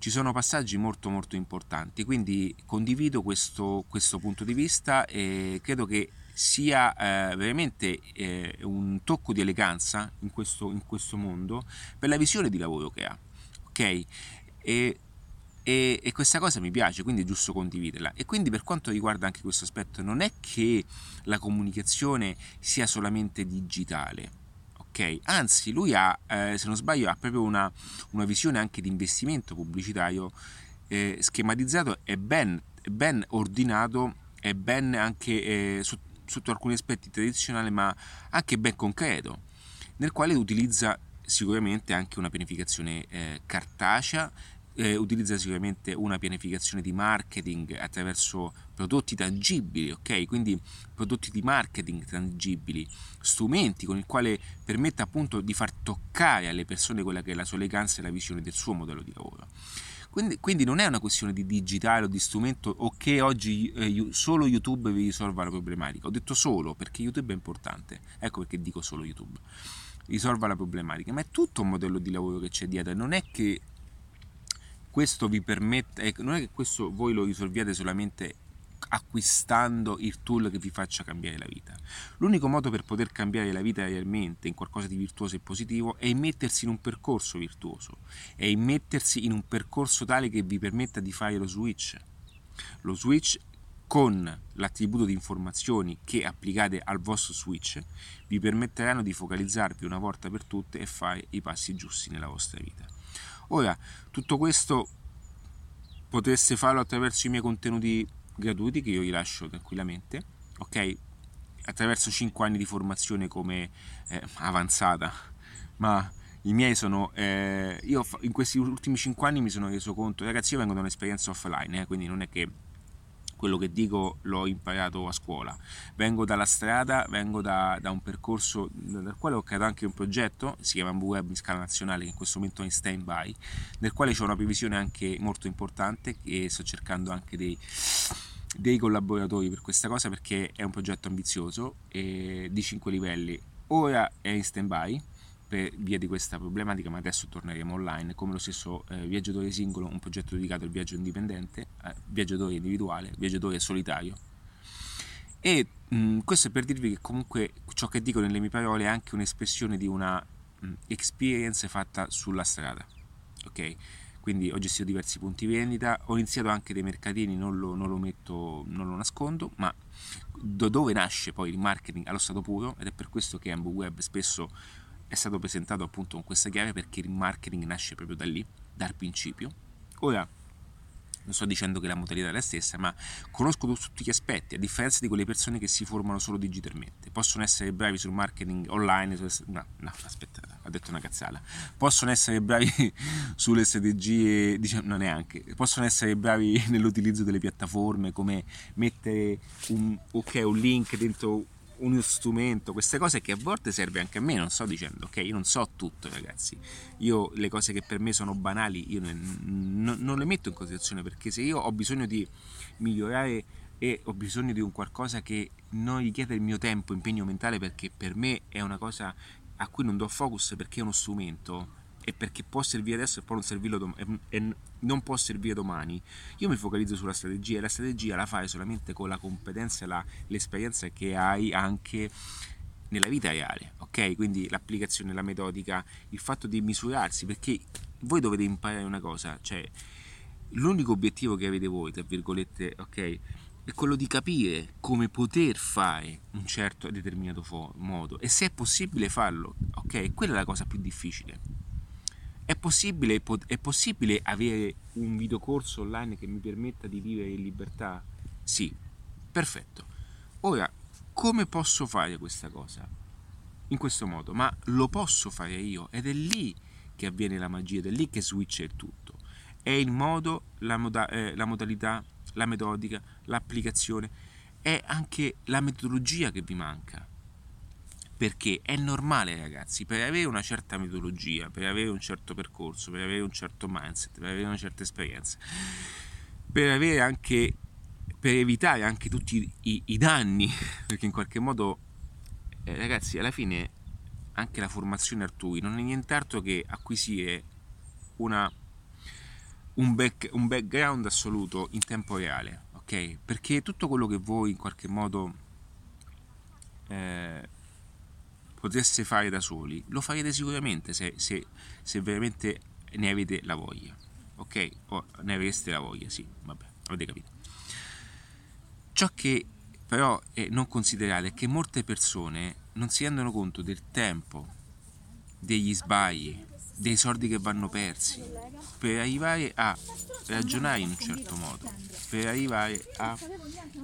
ci sono passaggi molto molto importanti, quindi condivido questo, questo punto di vista e credo che sia eh, veramente eh, un tocco di eleganza in questo, in questo, mondo per la visione di lavoro che ha. Ok? E, e, e, questa cosa mi piace, quindi è giusto condividerla. E quindi per quanto riguarda anche questo aspetto, non è che la comunicazione sia solamente digitale, Anzi, lui ha, eh, se non sbaglio, ha proprio una, una visione anche di investimento pubblicitario eh, schematizzato e ben, ben, ordinato e ben anche eh, sotto, sotto alcuni aspetti tradizionali, ma anche ben concreto, nel quale utilizza sicuramente anche una pianificazione eh, cartacea eh, utilizza sicuramente una pianificazione di marketing attraverso prodotti tangibili, ok? Quindi prodotti di marketing tangibili, strumenti con il quale permette appunto di far toccare alle persone quella che è la sua eleganza e la visione del suo modello di lavoro. Quindi, quindi, non è una questione di digitale o di strumento o che oggi eh, solo YouTube vi risolva la problematica. Ho detto solo perché YouTube è importante. Ecco perché dico solo YouTube. Risolva la problematica, ma è tutto un modello di lavoro che c'è dietro. Non è che questo vi permette, ecco, non è che questo voi lo risolviate solamente acquistando il tool che vi faccia cambiare la vita. L'unico modo per poter cambiare la vita realmente in qualcosa di virtuoso e positivo è immettersi in un percorso virtuoso, è immettersi in un percorso tale che vi permetta di fare lo switch. Lo switch con l'attributo di informazioni che applicate al vostro switch vi permetteranno di focalizzarvi una volta per tutte e fare i passi giusti nella vostra vita. Ora, tutto questo potreste farlo attraverso i miei contenuti gratuiti che io vi lascio tranquillamente, ok? Attraverso 5 anni di formazione come eh, avanzata, ma i miei sono eh, io in questi ultimi 5 anni mi sono reso conto ragazzi io vengo da un'esperienza offline eh, quindi non è che quello che dico l'ho imparato a scuola. Vengo dalla strada, vengo da, da un percorso nel quale ho creato anche un progetto, si chiama Web in scala nazionale, che in questo momento è in stand by, nel quale c'è una previsione anche molto importante e sto cercando anche dei, dei collaboratori per questa cosa perché è un progetto ambizioso e di 5 livelli. Ora è in stand by per via di questa problematica, ma adesso torneremo online, come lo stesso eh, viaggiatore singolo, un progetto dedicato al viaggio indipendente, eh, viaggiatore individuale, viaggiatore solitario. E mh, questo è per dirvi che comunque ciò che dico nelle mie parole è anche un'espressione di una mh, experience fatta sulla strada. Ok? Quindi ho gestito diversi punti vendita, ho iniziato anche dei mercatini, non lo, non lo metto, non lo nascondo, ma da dove nasce poi il marketing allo stato puro ed è per questo che Ambu Web spesso è stato presentato appunto con questa chiave perché il marketing nasce proprio da lì, dal principio. Ora, non sto dicendo che la modalità è la stessa, ma conosco tutti gli aspetti, a differenza di quelle persone che si formano solo digitalmente. Possono essere bravi sul marketing online, no, no, aspetta, ho detto una cazzata. Possono essere bravi sulle strategie, diciamo, no neanche, possono essere bravi nell'utilizzo delle piattaforme, come mettere un, okay, un link dentro uno strumento, queste cose che a volte serve anche a me, non sto dicendo, ok, io non so tutto ragazzi, io le cose che per me sono banali, io ne, non, non le metto in considerazione perché se io ho bisogno di migliorare e ho bisogno di un qualcosa che non richiede il mio tempo, impegno mentale perché per me è una cosa a cui non do focus perché è uno strumento, e perché può servire adesso e poi non, dom- e non può servire domani, io mi focalizzo sulla strategia e la strategia la fai solamente con la competenza e la, l'esperienza che hai anche nella vita reale, ok? Quindi l'applicazione, la metodica, il fatto di misurarsi, perché voi dovete imparare una cosa, cioè l'unico obiettivo che avete voi, tra virgolette, ok? È quello di capire come poter fare un certo determinato fo- modo e se è possibile farlo, ok? Quella è la cosa più difficile è possibile, è possibile avere un videocorso online che mi permetta di vivere in libertà? Sì, perfetto. Ora, come posso fare questa cosa? In questo modo, ma lo posso fare io ed è lì che avviene la magia, ed è lì che switcha il tutto. È il modo, la, moda, eh, la modalità, la metodica, l'applicazione, è anche la metodologia che vi manca perché è normale ragazzi, per avere una certa metodologia, per avere un certo percorso, per avere un certo mindset, per avere una certa esperienza, per avere anche, per evitare anche tutti i, i danni, perché in qualche modo eh, ragazzi alla fine anche la formazione altrui non è nient'altro che acquisire una, un, back, un background assoluto in tempo reale, ok? Perché tutto quello che voi in qualche modo... Eh, poteste fare da soli, lo farete sicuramente se, se, se veramente ne avete la voglia. Ok? O ne avreste la voglia, sì, vabbè, avete capito. Ciò che però è non considerate è che molte persone non si rendono conto del tempo, degli sbagli, dei soldi che vanno persi per arrivare a ragionare in un certo modo, per arrivare a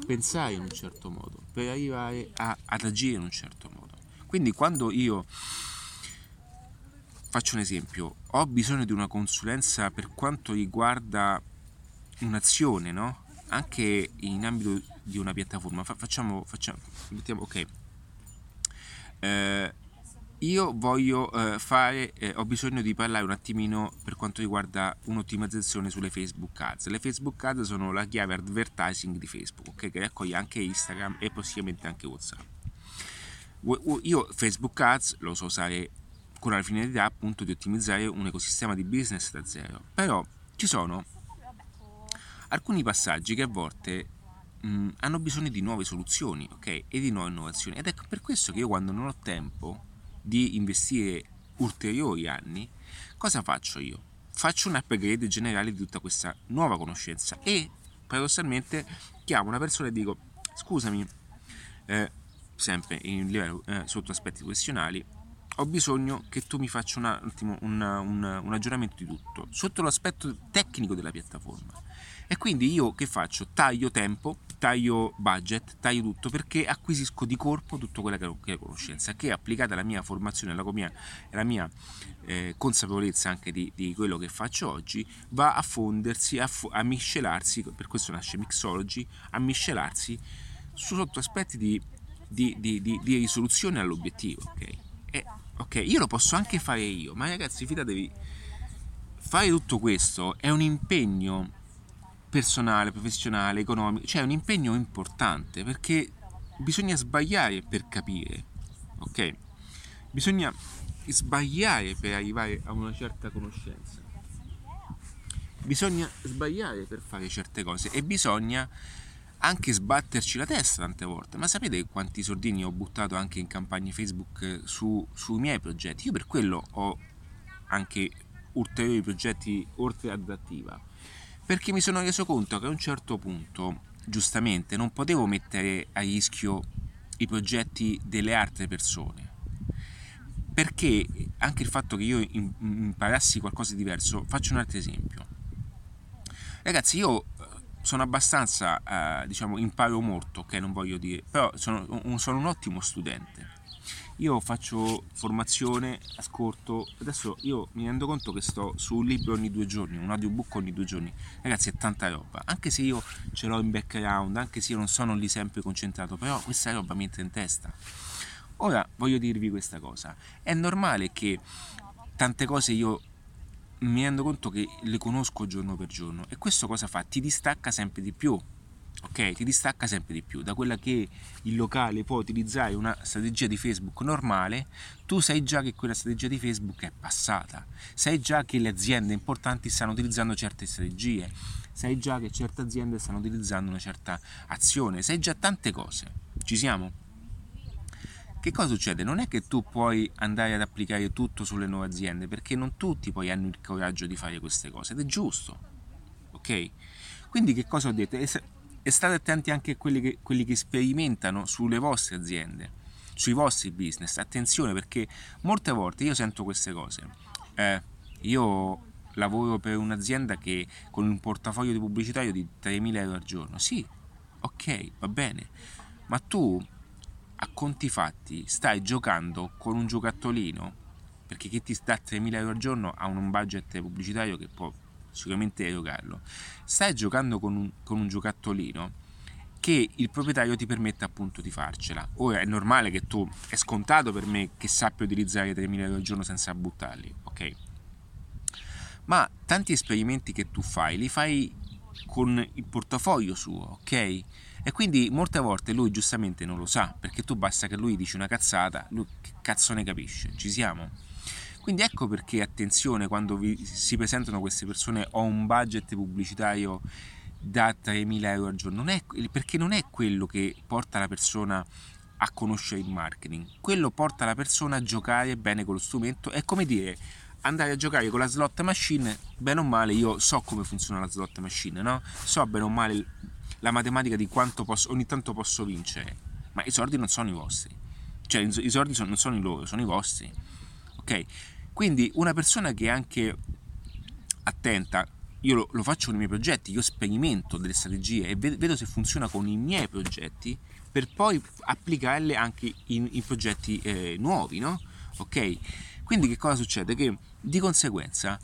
pensare in un certo modo, per arrivare a, ad agire in un certo modo. Quindi quando io faccio un esempio, ho bisogno di una consulenza per quanto riguarda un'azione, no? Anche in ambito di una piattaforma, facciamo, facciamo mettiamo, ok. Eh, io voglio eh, fare, eh, ho bisogno di parlare un attimino per quanto riguarda un'ottimizzazione sulle Facebook Ads. Le Facebook Ads sono la chiave advertising di Facebook, okay? che raccoglie anche Instagram e possibilmente anche WhatsApp. Io Facebook Ads lo so usare con la finalità appunto di ottimizzare un ecosistema di business da zero, però ci sono alcuni passaggi che a volte mh, hanno bisogno di nuove soluzioni ok? e di nuove innovazioni ed ecco per questo che io quando non ho tempo di investire ulteriori anni cosa faccio io? Faccio un upgrade generale di tutta questa nuova conoscenza e paradossalmente chiamo una persona e dico scusami eh, sempre in livello, eh, sotto aspetti questionali, ho bisogno che tu mi faccia un, attimo, una, una, un aggiornamento di tutto sotto l'aspetto tecnico della piattaforma. E quindi io che faccio? Taglio tempo, taglio budget, taglio tutto perché acquisisco di corpo tutta quella che è conoscenza che applicata alla mia formazione, alla mia, alla mia eh, consapevolezza anche di, di, quello che faccio oggi, va a fondersi, a, a miscelarsi, per questo nasce Mixology, a miscelarsi su sotto aspetti di di, di, di, di risoluzione all'obiettivo, ok? E, ok, io lo posso anche fare io, ma ragazzi, fidatevi, fare tutto questo è un impegno personale, professionale, economico, cioè è un impegno importante perché bisogna sbagliare per capire, ok? Bisogna sbagliare per arrivare a una certa conoscenza. Bisogna sbagliare per fare certe cose e bisogna anche sbatterci la testa tante volte. Ma sapete quanti soldini ho buttato anche in campagne Facebook su, sui miei progetti? Io per quello ho anche ulteriori progetti oltre ad attiva. Perché mi sono reso conto che a un certo punto, giustamente, non potevo mettere a rischio i progetti delle altre persone. Perché anche il fatto che io imparassi qualcosa di diverso, faccio un altro esempio. Ragazzi, io sono abbastanza, eh, diciamo, imparo molto, ok, non voglio dire, però sono un, sono un ottimo studente. Io faccio formazione, ascolto, adesso io mi rendo conto che sto su un libro ogni due giorni, un audiobook ogni due giorni, ragazzi è tanta roba, anche se io ce l'ho in background, anche se io non sono lì sempre concentrato, però questa roba mi entra in testa. Ora voglio dirvi questa cosa, è normale che tante cose io mi rendo conto che le conosco giorno per giorno e questo cosa fa? Ti distacca sempre di più, ok? Ti distacca sempre di più da quella che il locale può utilizzare una strategia di Facebook normale, tu sai già che quella strategia di Facebook è passata, sai già che le aziende importanti stanno utilizzando certe strategie, sai già che certe aziende stanno utilizzando una certa azione, sai già tante cose. Ci siamo? Che cosa succede? Non è che tu puoi andare ad applicare tutto sulle nuove aziende, perché non tutti poi hanno il coraggio di fare queste cose ed è giusto. Ok? Quindi che cosa ho detto? E state attenti anche a quelli che, quelli che sperimentano sulle vostre aziende, sui vostri business. Attenzione perché molte volte io sento queste cose. Eh, io lavoro per un'azienda che con un portafoglio di pubblicitario di 3.000 euro al giorno. Sì, ok, va bene. Ma tu a conti fatti stai giocando con un giocattolino? Perché chi ti dà 3.000 euro al giorno ha un budget pubblicitario che può sicuramente erogarlo. Stai giocando con un, con un giocattolino che il proprietario ti permette appunto di farcela. Ora è normale che tu è scontato per me che sappia utilizzare 3.000 euro al giorno senza buttarli ok? Ma tanti esperimenti che tu fai li fai con il portafoglio suo ok e quindi molte volte lui giustamente non lo sa, perché tu basta che lui dici una cazzata, lui che cazzo ne capisce, ci siamo. Quindi ecco perché attenzione quando vi, si presentano queste persone ho un budget pubblicitario da 3.000 euro al giorno, non è, perché non è quello che porta la persona a conoscere il marketing, quello porta la persona a giocare bene con lo strumento, è come dire andare a giocare con la slot machine, bene o male io so come funziona la slot machine, no? So bene o male la matematica di quanto posso, ogni tanto posso vincere, ma i soldi non sono i vostri, cioè i soldi sono, non sono i loro, sono i vostri, ok? Quindi una persona che è anche attenta, io lo, lo faccio con i miei progetti, io sperimento delle strategie e vedo se funziona con i miei progetti per poi applicarle anche in, in progetti eh, nuovi, no? Ok? Quindi che cosa succede? Che di conseguenza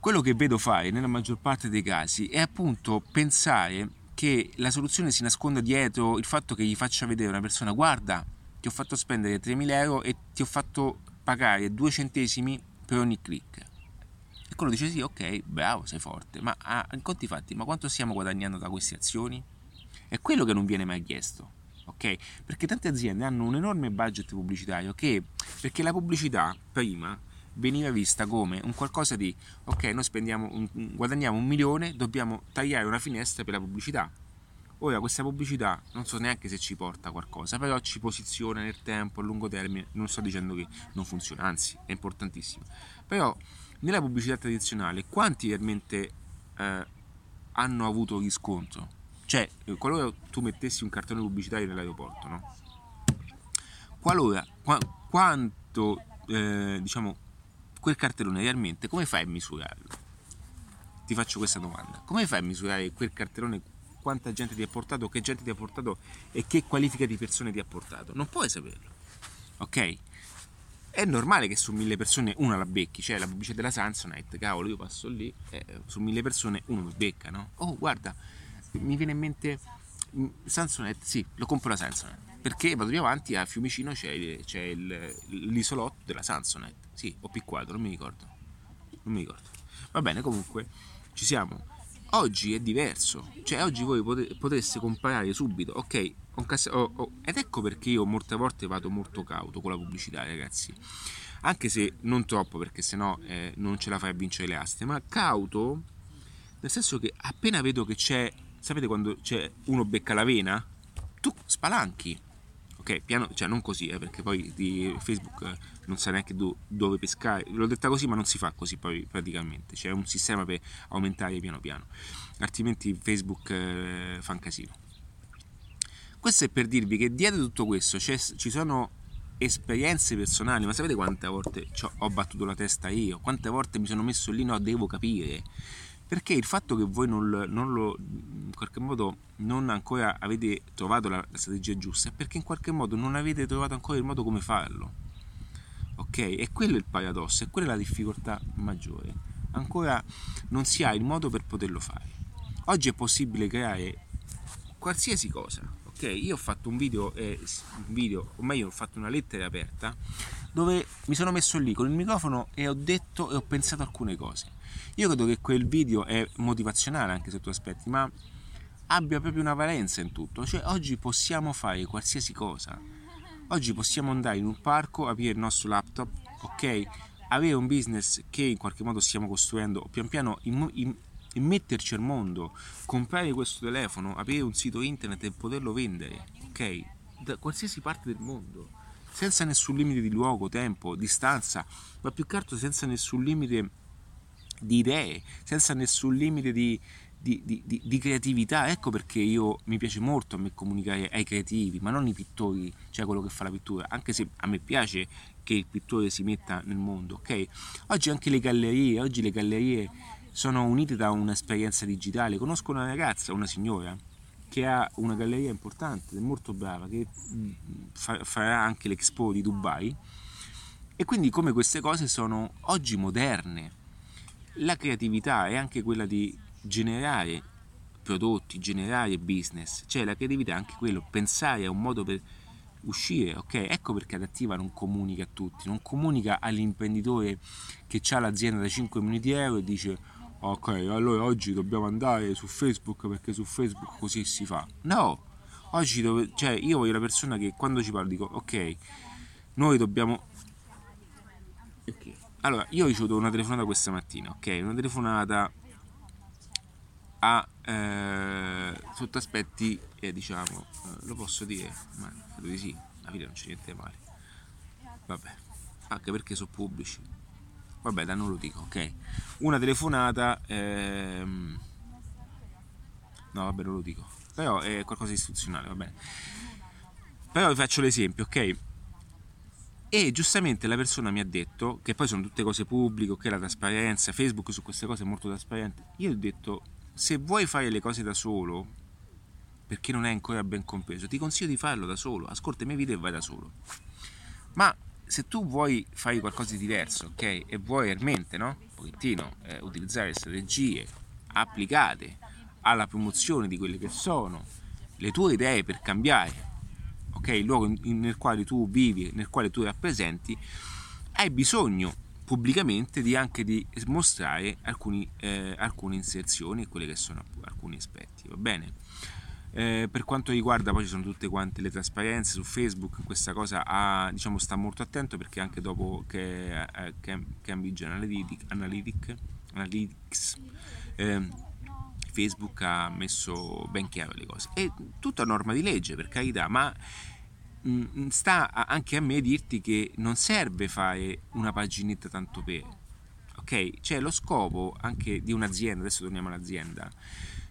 quello che vedo fare nella maggior parte dei casi è appunto pensare che la soluzione si nasconda dietro il fatto che gli faccia vedere una persona guarda ti ho fatto spendere 3.000 euro e ti ho fatto pagare 2 centesimi per ogni click. E quello dice sì ok bravo sei forte. Ma ah, conti fatti ma quanto stiamo guadagnando da queste azioni? È quello che non viene mai chiesto ok? Perché tante aziende hanno un enorme budget pubblicitario che perché la pubblicità prima veniva vista come un qualcosa di ok, noi spendiamo un, guadagniamo un milione, dobbiamo tagliare una finestra per la pubblicità. Ora questa pubblicità non so neanche se ci porta qualcosa, però ci posiziona nel tempo, a lungo termine, non sto dicendo che non funziona, anzi è importantissimo. Però nella pubblicità tradizionale quanti realmente eh, hanno avuto riscontro? Cioè, qualora tu mettessi un cartone pubblicitario nell'aeroporto, no? Qualora, qua, quanto, eh, diciamo, quel cartellone realmente come fai a misurarlo? Ti faccio questa domanda. Come fai a misurare quel cartellone quanta gente ti ha portato, che gente ti ha portato e che qualifica di persone ti ha portato? Non puoi saperlo. Ok? È normale che su mille persone una la becchi, cioè la pubblicità della Samsonite, cavolo, io passo lì e su mille persone uno mi becca, no? Oh, guarda, mi viene in mente mm, Samsonite, sì, lo compro la Samsonite perché vado più avanti a Fiumicino c'è, c'è il, l'isolotto della Samsonite sì, o P4, non mi ricordo non mi ricordo va bene comunque ci siamo oggi è diverso cioè oggi voi pote, potreste comparare subito ok cass- oh, oh. ed ecco perché io molte volte vado molto cauto con la pubblicità ragazzi anche se non troppo perché sennò eh, non ce la fai a vincere le aste ma cauto nel senso che appena vedo che c'è sapete quando c'è uno becca la vena? Tu spalanchi. Ok, piano, cioè non così, eh, perché poi di Facebook eh, non sa neanche do, dove pescare. L'ho detta così, ma non si fa così poi praticamente. C'è un sistema per aumentare piano piano. Altrimenti Facebook eh, fa un casino. Questo è per dirvi che dietro tutto questo ci sono esperienze personali, ma sapete quante volte ho battuto la testa io? Quante volte mi sono messo lì, no, devo capire. Perché il fatto che voi non, non lo, in qualche modo non ancora avete trovato la, la strategia giusta è perché in qualche modo non avete trovato ancora il modo come farlo. Ok? E quello è il paradosso, e quella è la difficoltà maggiore. Ancora non si ha il modo per poterlo fare. Oggi è possibile creare qualsiasi cosa, io ho fatto un video, eh, un video, o meglio ho fatto una lettera aperta dove mi sono messo lì con il microfono e ho detto e ho pensato alcune cose. Io credo che quel video è motivazionale anche sotto aspetti, ma abbia proprio una valenza in tutto. Cioè oggi possiamo fare qualsiasi cosa. Oggi possiamo andare in un parco, aprire il nostro laptop, ok? Avere un business che in qualche modo stiamo costruendo pian piano in, in, e metterci al mondo, comprare questo telefono, aprire un sito internet e poterlo vendere, ok? Da qualsiasi parte del mondo, senza nessun limite di luogo, tempo, distanza, ma più che altro senza nessun limite di idee, senza nessun limite di, di, di, di, creatività. Ecco perché io mi piace molto a me comunicare ai creativi, ma non i pittori, cioè quello che fa la pittura, anche se a me piace che il pittore si metta nel mondo, ok? Oggi anche le gallerie, oggi le gallerie sono uniti da un'esperienza digitale. Conosco una ragazza, una signora, che ha una galleria importante, è molto brava, che mm, farà anche l'Expo di Dubai. E quindi come queste cose sono oggi moderne. La creatività è anche quella di generare prodotti, generare business, cioè la creatività è anche quello, pensare a un modo per uscire, ok? Ecco perché Adattiva non comunica a tutti, non comunica all'imprenditore che ha l'azienda da 5 milioni di euro e dice ok, allora oggi dobbiamo andare su Facebook perché su Facebook così si fa. No, oggi dove, cioè io voglio la persona che quando ci parlo dico ok, noi dobbiamo... Okay. Allora, io ho ricevuto una telefonata questa mattina, ok? Una telefonata a eh, sotto aspetti, eh, diciamo, eh, lo posso dire, ma credo di sì, alla fine non c'è niente male. Vabbè, anche perché sono pubblici. Vabbè da non lo dico ok? Una telefonata ehm... no vabbè non lo dico. Però è qualcosa di istituzionale va bene. Però vi faccio l'esempio ok e giustamente la persona mi ha detto che poi sono tutte cose pubbliche ok la trasparenza facebook su queste cose è molto trasparente io ho detto se vuoi fare le cose da solo perché non è ancora ben compreso ti consiglio di farlo da solo ascolta i miei video e vai da solo ma se tu vuoi fare qualcosa di diverso, ok? E vuoi realmente, no? Un pochettino eh, utilizzare strategie applicate alla promozione di quelle che sono le tue idee per cambiare, ok? Il luogo in, nel quale tu vivi, nel quale tu rappresenti, hai bisogno pubblicamente di anche di mostrare alcuni, eh, alcune inserzioni e quelle che sono alcuni aspetti, va bene? Eh, per quanto riguarda poi ci sono tutte quante le trasparenze su Facebook, questa cosa ha, diciamo, sta molto attento perché anche dopo che eh, Cambridge Analytic, Analytic, Analytics eh, Facebook ha messo ben chiaro le cose. E tutta norma di legge, per carità, ma mh, mm, sta anche a me dirti che non serve fare una paginetta tanto per. Ok? Cioè lo scopo anche di un'azienda, adesso torniamo all'azienda,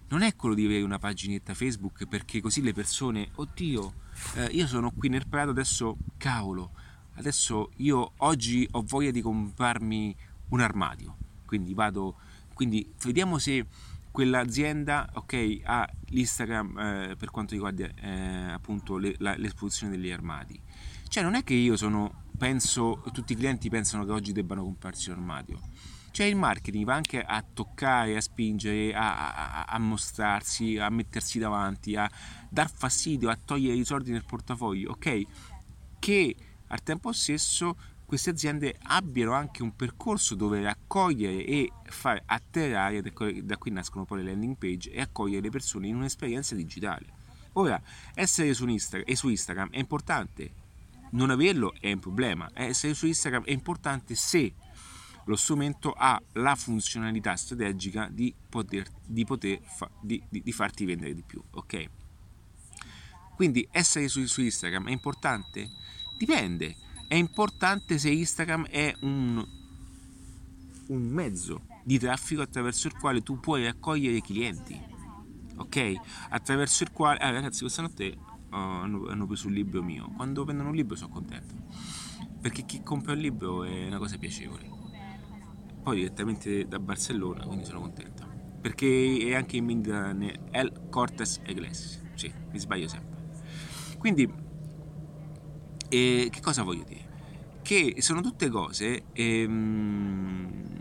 non è quello di avere una paginetta Facebook perché così le persone, oddio, eh, io sono qui nel Prato, adesso cavolo, adesso io oggi ho voglia di comprarmi un armadio, quindi vado, quindi vediamo se quell'azienda ok ha l'Instagram eh, per quanto riguarda eh, appunto le, la, l'esposizione degli armadi cioè non è che io sono penso tutti i clienti pensano che oggi debbano comprarsi un armadio cioè il marketing va anche a toccare, a spingere, a, a, a, mostrarsi, a mettersi davanti, a dar fastidio, a togliere i soldi nel portafoglio, ok? Che al tempo stesso queste aziende abbiano anche un percorso dove raccogliere e far atterrare, da qui nascono poi le landing page, e accogliere le persone in un'esperienza digitale. Ora, essere su Instagram, e su Instagram è importante, non averlo è un problema, essere su Instagram è importante se lo strumento ha la funzionalità strategica di poter, di, poter fa, di, di, di farti vendere di più, ok? Quindi essere su, su Instagram è importante? Dipende, è importante se Instagram è un, un mezzo di traffico attraverso il quale tu puoi raccogliere clienti, ok? Attraverso il quale... Ah ragazzi, questa notte oh, hanno, hanno preso un libro mio, quando prendono un libro sono contento, perché chi compra un libro è una cosa piacevole. Poi direttamente da Barcellona, quindi sono contento. Perché è anche in vendita El Cortes Egles. Sì, mi sbaglio sempre. Quindi, eh, che cosa voglio dire? Che sono tutte cose... Ehm,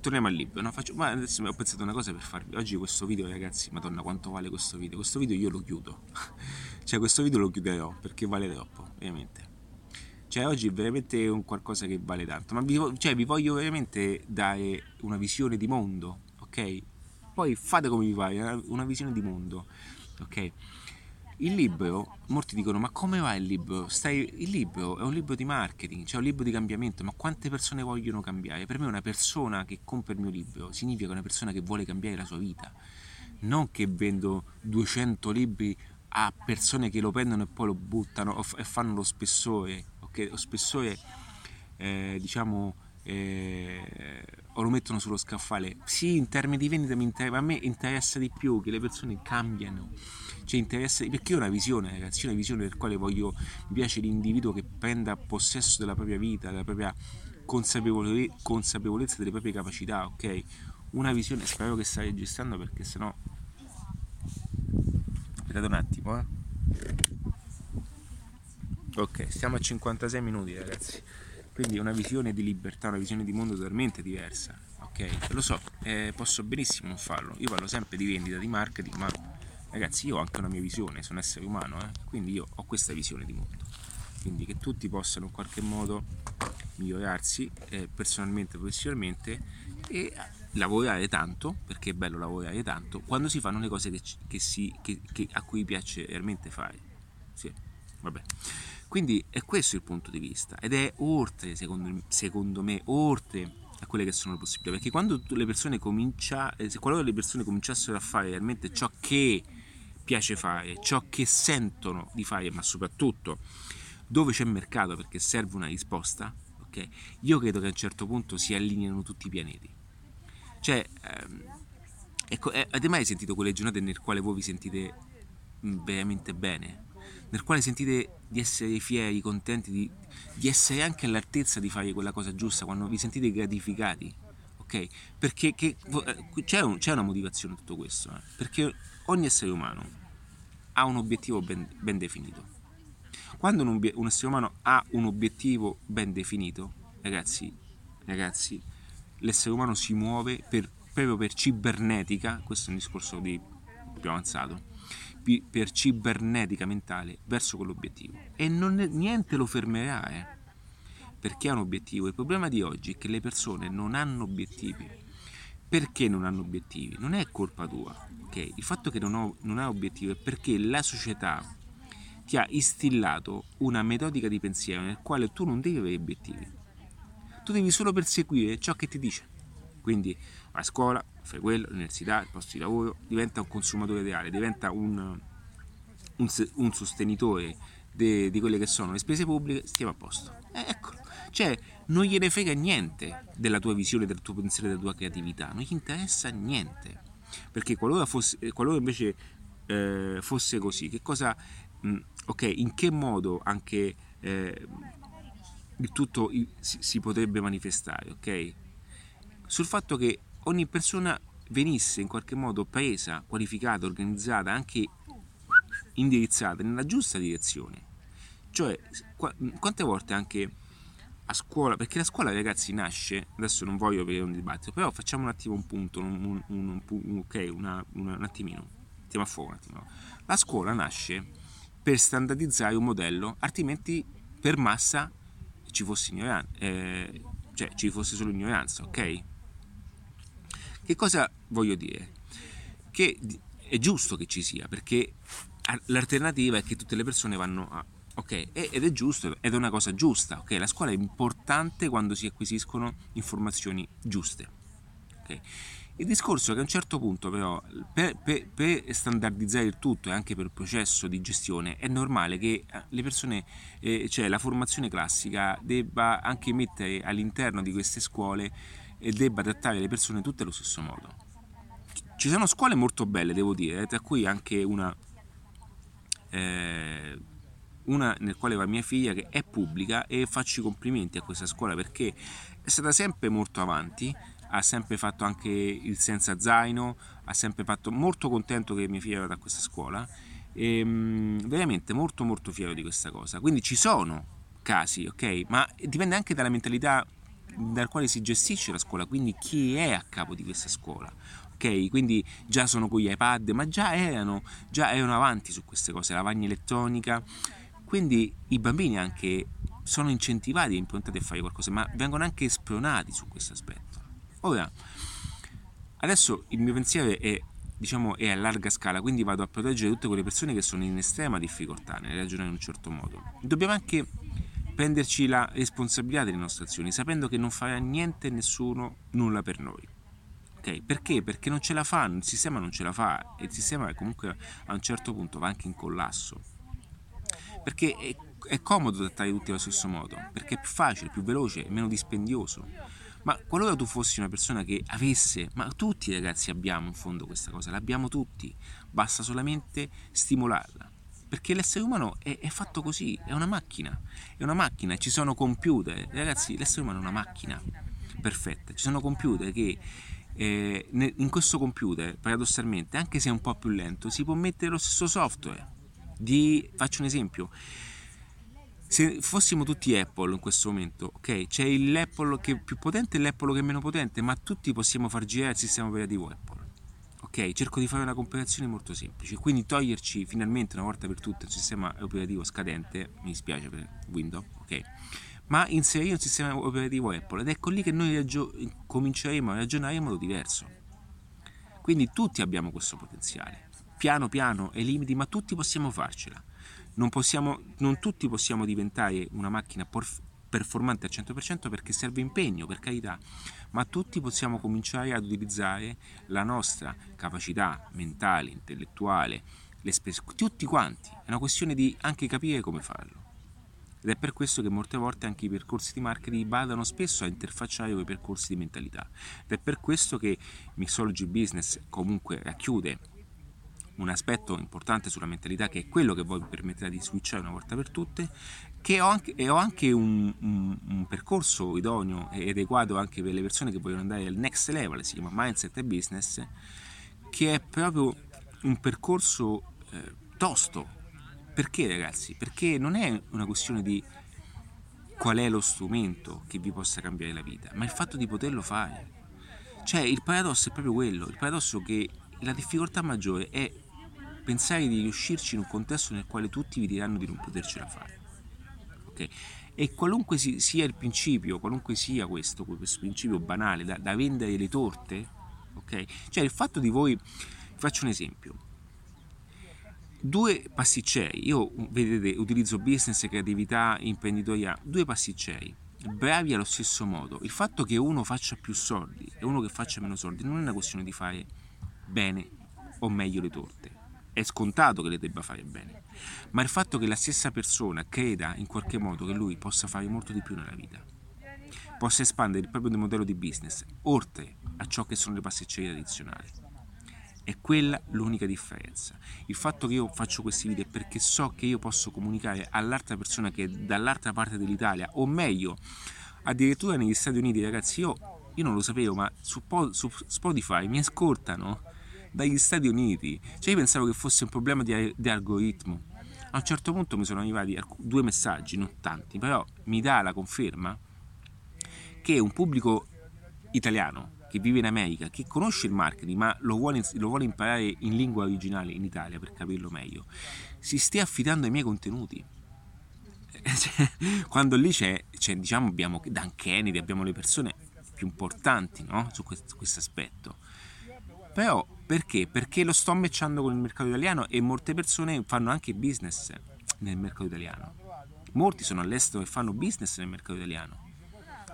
torniamo al libro, no? Faccio, ma adesso ho pensato una cosa per farvi. Oggi questo video, ragazzi, madonna quanto vale questo video? Questo video io lo chiudo. cioè questo video lo chiuderò perché vale troppo, ovviamente. Cioè oggi è veramente un qualcosa che vale tanto. Ma vi, cioè, vi voglio veramente dare una visione di mondo, ok? Poi fate come vi pare, una visione di mondo, ok? Il libro, molti dicono, ma come va il libro? Stai, il libro è un libro di marketing, cioè un libro di cambiamento, ma quante persone vogliono cambiare? Per me una persona che compra il mio libro significa una persona che vuole cambiare la sua vita, non che vendo 200 libri a persone che lo prendono e poi lo buttano e fanno lo spessore, ok? Lo spessore, eh, diciamo, eh, o lo mettono sullo scaffale. Sì, in termini di vendita inter- a me interessa di più che le persone cambiano. Cioè interessa perché io ho una visione ragazzi una visione per quale voglio mi piace l'individuo che prenda possesso della propria vita della propria consapevole, consapevolezza delle proprie capacità ok? Una visione spero che stai registrando perché sennò aspettate un attimo eh. Ok stiamo a 56 minuti ragazzi quindi una visione di libertà una visione di mondo totalmente diversa ok lo so eh, posso benissimo non farlo io parlo sempre di vendita di marketing ma ragazzi io ho anche una mia visione, sono essere umano, eh? quindi io ho questa visione di mondo, quindi che tutti possano in qualche modo migliorarsi eh, personalmente, professionalmente e lavorare tanto, perché è bello lavorare tanto, quando si fanno le cose che, che si, che, a cui piace realmente fare. Sì, vabbè. Quindi è questo il punto di vista ed è oltre, secondo, secondo me, oltre a quelle che sono le possibilità. Perché quando le persone comincia, eh, qualora le persone cominciassero a fare realmente ciò che piace fare, ciò che sentono di fare, ma soprattutto dove c'è mercato perché serve una risposta, ok? Io credo che a un certo punto si allineano tutti i pianeti. Cioè, ehm, ecco, eh, avete mai sentito quelle giornate nel quale voi vi sentite mm, veramente bene? Nel quale sentite di essere fieri, contenti, di, di essere anche all'altezza di fare quella cosa giusta, quando vi sentite gratificati, ok? Perché che, eh, c'è, un, c'è, una motivazione in tutto questo, eh? perché ogni essere umano ha un obiettivo ben, ben definito. Quando un, un, essere umano ha un obiettivo ben definito, ragazzi, ragazzi, l'essere umano si muove per, proprio per cibernetica, questo è un discorso di più avanzato, per cibernetica mentale verso quell'obiettivo. E non, niente lo fermerà, eh, perché ha un obiettivo. Il problema di oggi è che le persone non hanno obiettivi. Perché non hanno obiettivi? Non è colpa tua, ok? Il fatto che non, ho, non ha obiettivi è perché la società ti ha instillato una metodica di pensiero nel quale tu non devi avere obiettivi. Tu devi solo perseguire ciò che ti dice. Quindi vai a scuola, fai quello, l'università, il posto di lavoro, diventa un consumatore reale, diventa un, un, un sostenitore de, di quelle che sono le spese pubbliche, stiamo a posto. Eh, eccolo. Cioè, non gliene frega niente della tua visione, del tuo pensiero, della tua creatività, non gli interessa niente. Perché qualora, fosse, qualora invece eh, fosse così, che cosa, mh, ok, in che modo anche eh, il tutto si, si potrebbe manifestare, ok? Sul fatto che ogni persona venisse in qualche modo presa, qualificata, organizzata, anche indirizzata nella giusta direzione. Cioè, quante volte anche a scuola, perché la scuola ragazzi nasce, adesso non voglio avere un dibattito, però facciamo un attimo un punto, un, un, un, ok, una, una, un attimino, stiamo a fuoco un attimo. La scuola nasce per standardizzare un modello, altrimenti per massa ci fosse ignoranza, eh, cioè ci fosse solo ignoranza, ok? Che cosa voglio dire? Che è giusto che ci sia, perché l'alternativa è che tutte le persone vanno a, Ok, ed è giusto, ed è una cosa giusta, ok? La scuola è importante quando si acquisiscono informazioni giuste. Okay? Il discorso è che a un certo punto però per, per, per, standardizzare il tutto e anche per il processo di gestione è normale che eh, le persone, eh, cioè la formazione classica debba anche mettere all'interno di queste scuole e debba trattare le persone tutte allo stesso modo. Ci sono scuole molto belle, devo dire, tra cui anche una... Eh, una nel quale va mia figlia che è pubblica e faccio i complimenti a questa scuola perché è stata sempre molto avanti, ha sempre fatto anche il senza zaino, ha sempre fatto molto contento che mia figlia vada a questa scuola e mm, veramente molto molto fiero di questa cosa. Quindi ci sono casi, ok? Ma dipende anche dalla mentalità dal quale si gestisce la scuola, quindi chi è a capo di questa scuola. Ok, quindi già sono con gli iPad, ma già erano, già erano avanti su queste cose, la lavagna elettronica, quindi i bambini anche sono incentivati e improntati a fare qualcosa, ma vengono anche spronati su questo aspetto. Ora, adesso il mio pensiero è, diciamo, è a larga scala, quindi vado a proteggere tutte quelle persone che sono in estrema difficoltà nel ragionare in un certo modo. Dobbiamo anche prenderci la responsabilità delle nostre azioni, sapendo che non farà niente e nessuno nulla per noi. Okay? Perché? Perché non ce la fa, il sistema non ce la fa e il sistema comunque a un certo punto va anche in collasso perché è, è comodo trattare tutti allo stesso modo, perché è più facile, più veloce meno dispendioso. Ma qualora tu fossi una persona che avesse, ma tutti ragazzi abbiamo in fondo questa cosa, l'abbiamo tutti, basta solamente stimolarla. Perché l'essere umano è, è fatto così, è una macchina, è una macchina, ci sono computer, ragazzi l'essere umano è una macchina perfetta, ci sono computer che eh, in questo computer, paradossalmente, anche se è un po' più lento, si può mettere lo stesso software. Di, faccio un esempio, se fossimo tutti Apple in questo momento, ok, c'è l'Apple che è più potente e l'Apple che è meno potente, ma tutti possiamo far girare il sistema operativo Apple. Ok, cerco di fare una comparazione molto semplice, quindi toglierci finalmente una volta per tutte il sistema operativo scadente, mi dispiace per Windows, ok, ma inserire un sistema operativo Apple. Ed ecco lì che noi raggio- cominceremo a ragionare in modo diverso. Quindi tutti abbiamo questo potenziale. Piano piano ai limiti, ma tutti possiamo farcela. Non, possiamo, non tutti possiamo diventare una macchina performante al 100% perché serve impegno, per carità, ma tutti possiamo cominciare ad utilizzare la nostra capacità mentale, intellettuale, tutti quanti. È una questione di anche capire come farlo. Ed è per questo che molte volte anche i percorsi di marketing vadano spesso a interfacciare con i percorsi di mentalità. Ed è per questo che Mixology Business comunque racchiude un aspetto importante sulla mentalità che è quello che poi permetterà di switchare una volta per tutte che ho anche, e ho anche un, un, un, percorso idoneo e adeguato anche per le persone che vogliono andare al next level si chiama mindset e business che è proprio un percorso eh, tosto perché ragazzi? perché non è una questione di qual è lo strumento che vi possa cambiare la vita ma il fatto di poterlo fare cioè il paradosso è proprio quello il paradosso che la difficoltà maggiore è pensare di riuscirci in un contesto nel quale tutti vi diranno di non potercela fare. Okay? E qualunque sia il principio, qualunque sia questo, questo principio banale da, da vendere le torte, okay? cioè il fatto di voi, faccio un esempio, due pasticceri, io vedete utilizzo business, creatività, imprenditoria, due pasticceri bravi allo stesso modo, il fatto che uno faccia più soldi e uno che faccia meno soldi non è una questione di fare bene o meglio le torte, è scontato che le debba fare bene, ma il fatto che la stessa persona creda in qualche modo che lui possa fare molto di più nella vita, possa espandere il proprio modello di business oltre a ciò che sono le pasticcerie tradizionali. È quella l'unica differenza. Il fatto che io faccio questi video è perché so che io posso comunicare all'altra persona che è dall'altra parte dell'Italia, o meglio, addirittura negli Stati Uniti, ragazzi, io, io non lo sapevo, ma su, su Spotify mi ascoltano dagli Stati Uniti. Cioè io pensavo che fosse un problema di, di algoritmo. A un certo punto mi sono arrivati due messaggi, non tanti, però mi dà la conferma che un pubblico italiano che vive in America, che conosce il marketing ma lo vuole, lo vuole imparare in lingua originale in Italia per capirlo meglio, si stia affidando ai miei contenuti. Cioè, quando lì c'è, c'è, diciamo, abbiamo Dan Kennedy, abbiamo le persone più importanti no? su questo aspetto. Però perché? Perché lo sto matchando con il mercato italiano e molte persone fanno anche business nel mercato italiano. molti sono all'estero e fanno business nel mercato italiano.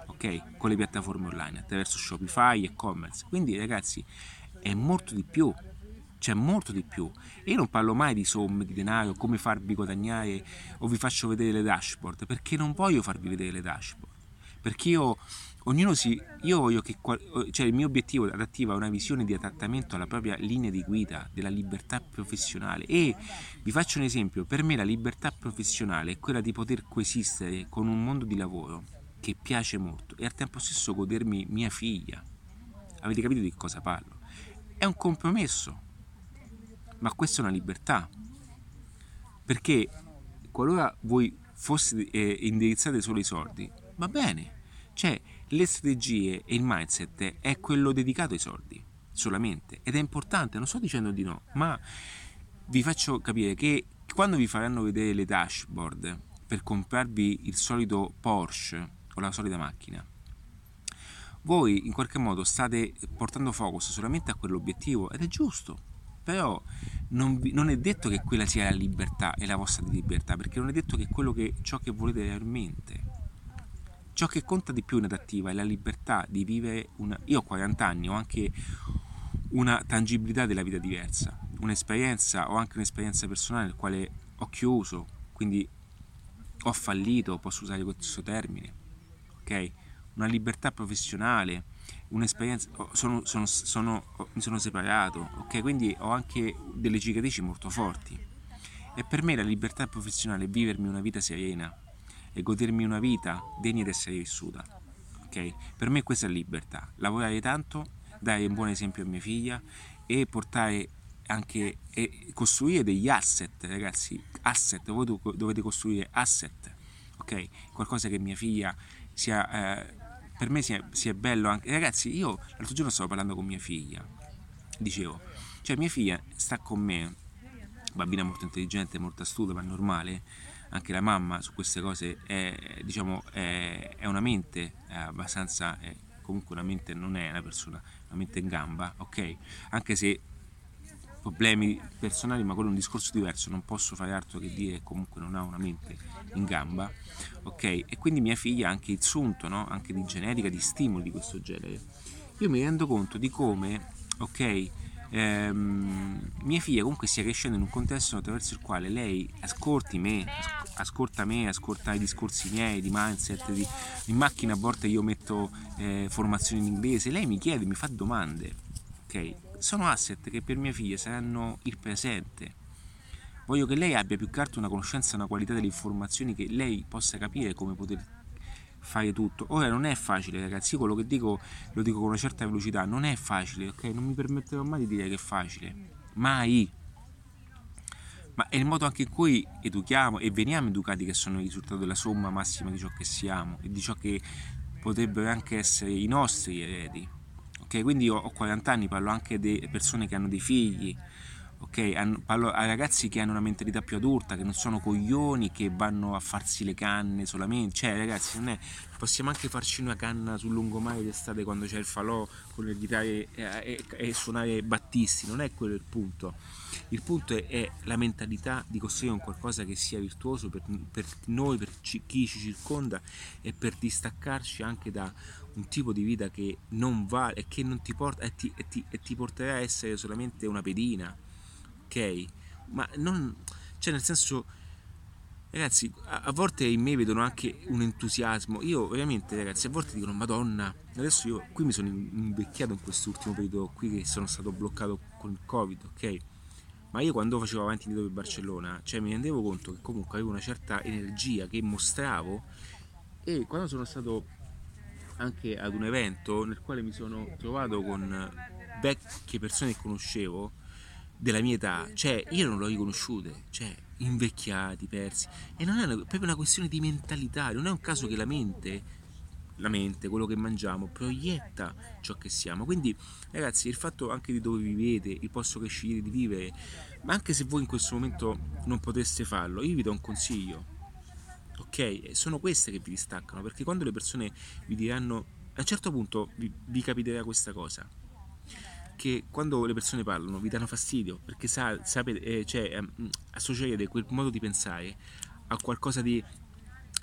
Ok? Con le piattaforme online, attraverso Shopify e e-commerce. Quindi ragazzi, è molto di più c'è molto di più. Io non parlo mai di somme, di denaro, come farvi guadagnare o vi faccio vedere le dashboard, perché non voglio farvi vedere le dashboard. Perché io, ognuno si, io voglio che, cioè il mio obiettivo adattivo è una visione di adattamento alla propria linea di guida, della libertà professionale. E vi faccio un esempio, per me la libertà professionale è quella di poter coesistere con un mondo di lavoro che piace molto e al tempo stesso godermi mia figlia. Avete capito di cosa parlo? È un compromesso ma questa è una libertà. Perché qualora voi foste eh, indirizzate solo ai soldi, va bene, cioè le strategie e il mindset è quello dedicato ai soldi solamente ed è importante, non sto dicendo di no, ma vi faccio capire che quando vi faranno vedere le dashboard per comprarvi il solito Porsche o la solita macchina, voi in qualche modo state portando focus solamente a quell'obiettivo ed è giusto, però non, vi, non, è detto che quella sia la libertà e la vostra libertà, perché non è detto che quello che ciò che volete realmente. Ciò che conta di più in adattiva è la libertà di vivere una. Io ho 40 anni, ho anche una tangibilità della vita diversa, un'esperienza, ho anche un'esperienza personale nel quale ho chiuso, quindi ho fallito, posso usare questo termine, ok? Una libertà professionale un'esperienza, sono, sono, sono, mi sono separato, ok? Quindi ho anche delle cicatrici molto forti. E per me la libertà professionale è vivermi una vita serena e godermi una vita degna di essere vissuta, ok? Per me questa è libertà, lavorare tanto, dare un buon esempio a mia figlia e portare anche e costruire degli asset, ragazzi, asset, voi dovete costruire asset, ok? Qualcosa che mia figlia sia... Eh, per me sia, sia bello anche... Ragazzi, io l'altro giorno stavo parlando con mia figlia, dicevo, cioè mia figlia sta con me, bambina molto intelligente, molto astuta, ma normale, anche la mamma su queste cose è, diciamo, è, è una mente è abbastanza... È, comunque una mente non è una persona, una mente in gamba, ok? Anche se problemi personali, ma quello è un discorso diverso, non posso fare altro che dire che comunque non ha una mente in gamba, ok? E quindi mia figlia ha anche il sunto, no? Anche di genetica, di stimoli di questo genere. Io mi rendo conto di come, ok? Ehm, mia figlia comunque stia crescendo in un contesto attraverso il quale lei ascolti me, ascolta me, ascolta i discorsi miei di mindset, di, in macchina a volte io metto eh, formazioni in inglese, lei mi chiede, mi fa domande, ok? sono asset che per mia figlia saranno il presente. Voglio che lei abbia più che altro una conoscenza, una qualità delle informazioni che lei possa capire come poter fare tutto. Ora non è facile, ragazzi, io quello che dico lo dico con una certa velocità, non è facile, ok? Non mi permetterò mai di dire che è facile. Mai. Ma è il modo anche in cui educhiamo e veniamo educati che sono il risultato della somma massima di ciò che siamo e di ciò che potrebbero anche essere i nostri eredi ok? Quindi ho 40 anni, parlo anche di persone che hanno dei figli, ok? Parlo a ragazzi che hanno una mentalità più adulta, che non sono coglioni, che vanno a farsi le canne solamente, cioè ragazzi non è, possiamo anche farci una canna sul lungomare d'estate quando c'è il falò con le chitarre e, e, e, suonare battisti, non è quello il punto. Il punto è, è, la mentalità di costruire un qualcosa che sia virtuoso per, per noi, per chi ci circonda e per distaccarci anche da un tipo di vita che non vale e che non ti porta e ti, e ti, e ti porterà a essere solamente una pedina, ok? Ma non, cioè nel senso, ragazzi, a, a, volte in me vedono anche un entusiasmo. Io veramente, ragazzi, a volte dicono, Madonna, adesso io qui mi sono invecchiato in quest'ultimo periodo qui che sono stato bloccato con il Covid, ok? Ma io quando facevo avanti e indietro per Barcellona, cioè mi rendevo conto che comunque avevo una certa energia che mostravo e quando sono stato anche ad un evento nel quale mi sono trovato con vecchie persone che conoscevo della mia età, cioè io non l'ho riconosciute, cioè invecchiati, persi, e non è una, proprio una questione di mentalità, non è un caso che la mente, la mente, quello che mangiamo, proietta ciò che siamo, quindi ragazzi il fatto anche di dove vivete, il posto che scegliete di vivere, ma anche se voi in questo momento non poteste farlo, io vi do un consiglio, ok? Sono queste che vi distaccano, perché quando le persone vi diranno, a un certo punto vi, vi capiterà questa cosa, che quando le persone parlano vi danno fastidio, perché sa, sapete, eh, cioè, eh, associate quel modo di pensare a qualcosa di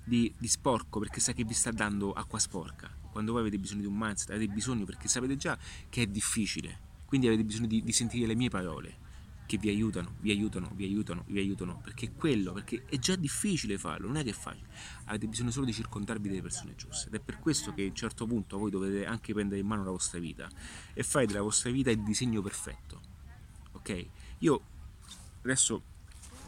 di, di sporco perché sa che vi sta dando acqua sporca. Quando voi avete bisogno di un mindset, avete bisogno perché sapete già che è difficile. Quindi avete bisogno di, di sentire le mie parole che vi aiutano, vi aiutano, vi aiutano, vi aiutano, perché è quello, perché è già difficile farlo, non è che è facile, avete bisogno solo di circondarvi delle persone giuste ed è per questo che a un certo punto voi dovete anche prendere in mano la vostra vita e fare della vostra vita il disegno perfetto, ok? Io adesso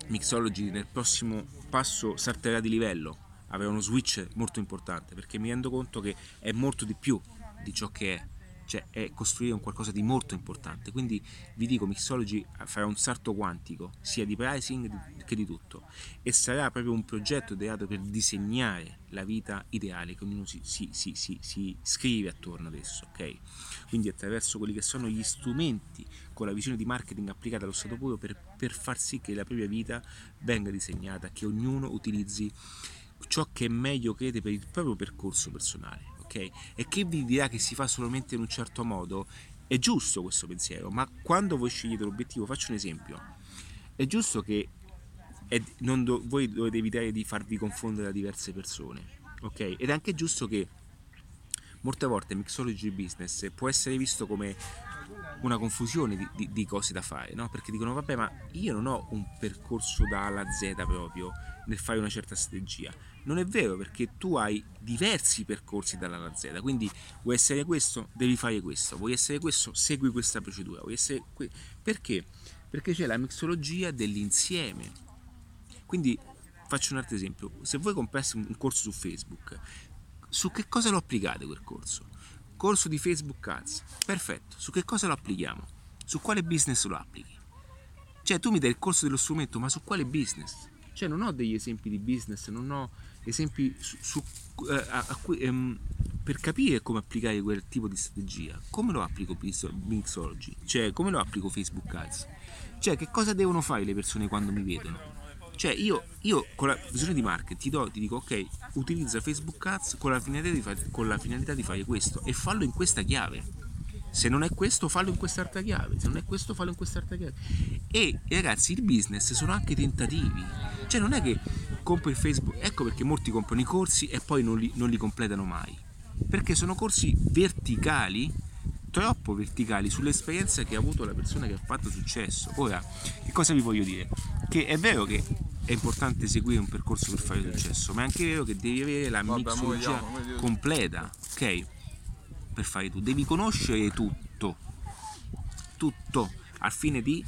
Mixology nel prossimo passo salterà di livello, avrà uno switch molto importante perché mi rendo conto che è molto di più di ciò che è cioè è costruire un qualcosa di molto importante. Quindi vi dico, Mixology farà un salto quantico, sia di pricing che di tutto, e sarà proprio un progetto ideato per disegnare la vita ideale che ognuno si, si, si, si, scrive attorno ad esso, ok? Quindi attraverso quelli che sono gli strumenti con la visione di marketing applicata allo stato puro per, per far sì che la propria vita venga disegnata, che ognuno utilizzi ciò che meglio crede per il proprio percorso personale ok? E chi vi dirà che si fa solamente in un certo modo, è giusto questo pensiero, ma quando voi scegliete l'obiettivo, faccio un esempio, è giusto che è, do, voi dovete evitare di farvi confondere da diverse persone, ok? Ed è anche giusto che molte volte Mixology Business può essere visto come una confusione di, di, di cose da fare, no? Perché dicono, vabbè, ma io non ho un percorso da A alla Z proprio nel fare una certa strategia non è vero perché tu hai diversi percorsi dalla alla Z, quindi vuoi essere questo, devi fare questo, vuoi essere questo, segui questa procedura, vuoi essere que- perché? Perché c'è la mixologia dell'insieme. Quindi faccio un altro esempio, se voi comprassi un corso su Facebook, su che cosa lo applicate quel corso? Corso di Facebook Ads, perfetto, su che cosa lo applichiamo? Su quale business lo applichi? Cioè tu mi dai il corso dello strumento, ma su quale business? Cioè non ho degli esempi di business, non ho esempi su, su, eh, a, a, ehm, per capire come applicare quel tipo di strategia. Come lo applico Mixology? Cioè come lo applico Facebook Ads? Cioè che cosa devono fare le persone quando mi vedono? Cioè io, io con la visione di marketing ti, do, ti dico ok, utilizza Facebook Ads con la, fare, con la finalità di fare questo e fallo in questa chiave se non è questo fallo in quest'altra chiave. Se non è questo fallo in quest'altra chiave. E, ragazzi il business sono anche tentativi. Cioè non è che compro il Facebook ecco perché molti comprano i corsi e poi non li, non li completano mai. Perché sono corsi verticali troppo verticali sull'esperienza che ha avuto la persona che ha fatto successo. Ora che cosa vi voglio dire? Che è vero che è importante seguire un percorso per fare successo ma è anche vero che devi avere la mixologia completa ok per fare tu, devi conoscere tutto, tutto, al fine di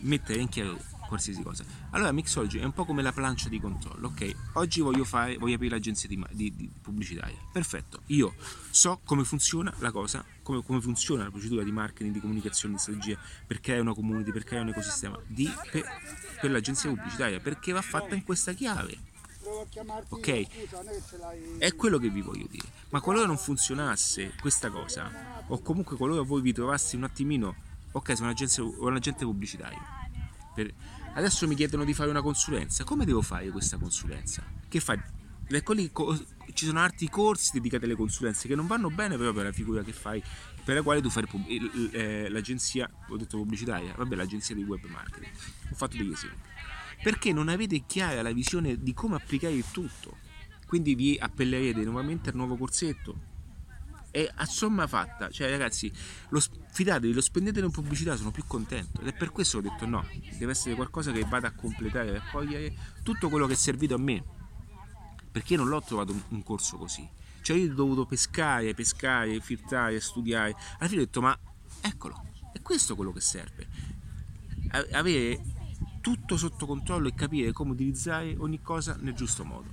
mettere in chiaro qualsiasi cosa. Allora Mixology è un po' come la plancia di controllo, ok? Oggi voglio, fare, voglio aprire l'agenzia di, di, di pubblicitaria, perfetto, io so come funziona la cosa, come, come, funziona la procedura di marketing, di comunicazione, di strategia per creare una community, per creare un ecosistema di, per, per l'agenzia pubblicitaria, perché va fatta in questa chiave Ok? È quello che vi voglio dire. Ma qualora non funzionasse questa cosa, o comunque qualora voi vi trovassi un attimino, ok, sono un agente pubblicitario. Per... Adesso mi chiedono di fare una consulenza. Come devo fare questa consulenza? Che fai? Ecco lì ci sono altri corsi dedicati alle consulenze che non vanno bene proprio per la figura che fai, per la quale tu fai eh, l'agenzia, ho detto pubblicitaria, vabbè l'agenzia di web marketing. Ho fatto degli esempi perché non avete chiara la visione di come applicare il tutto. Quindi vi appellerete nuovamente al nuovo corsetto. E a somma fatta, cioè ragazzi, lo, fidatevi, lo spendete in pubblicità, sono più contento. Ed è per questo che ho detto no, deve essere qualcosa che vada a completare, a raccogliere tutto quello che è servito a me. Perché io non l'ho trovato un corso così. Cioè io ho dovuto pescare, pescare, filtrare, studiare. Alla fine ho detto ma eccolo, è questo quello che serve. Avere tutto sotto controllo e capire come utilizzare ogni cosa nel giusto modo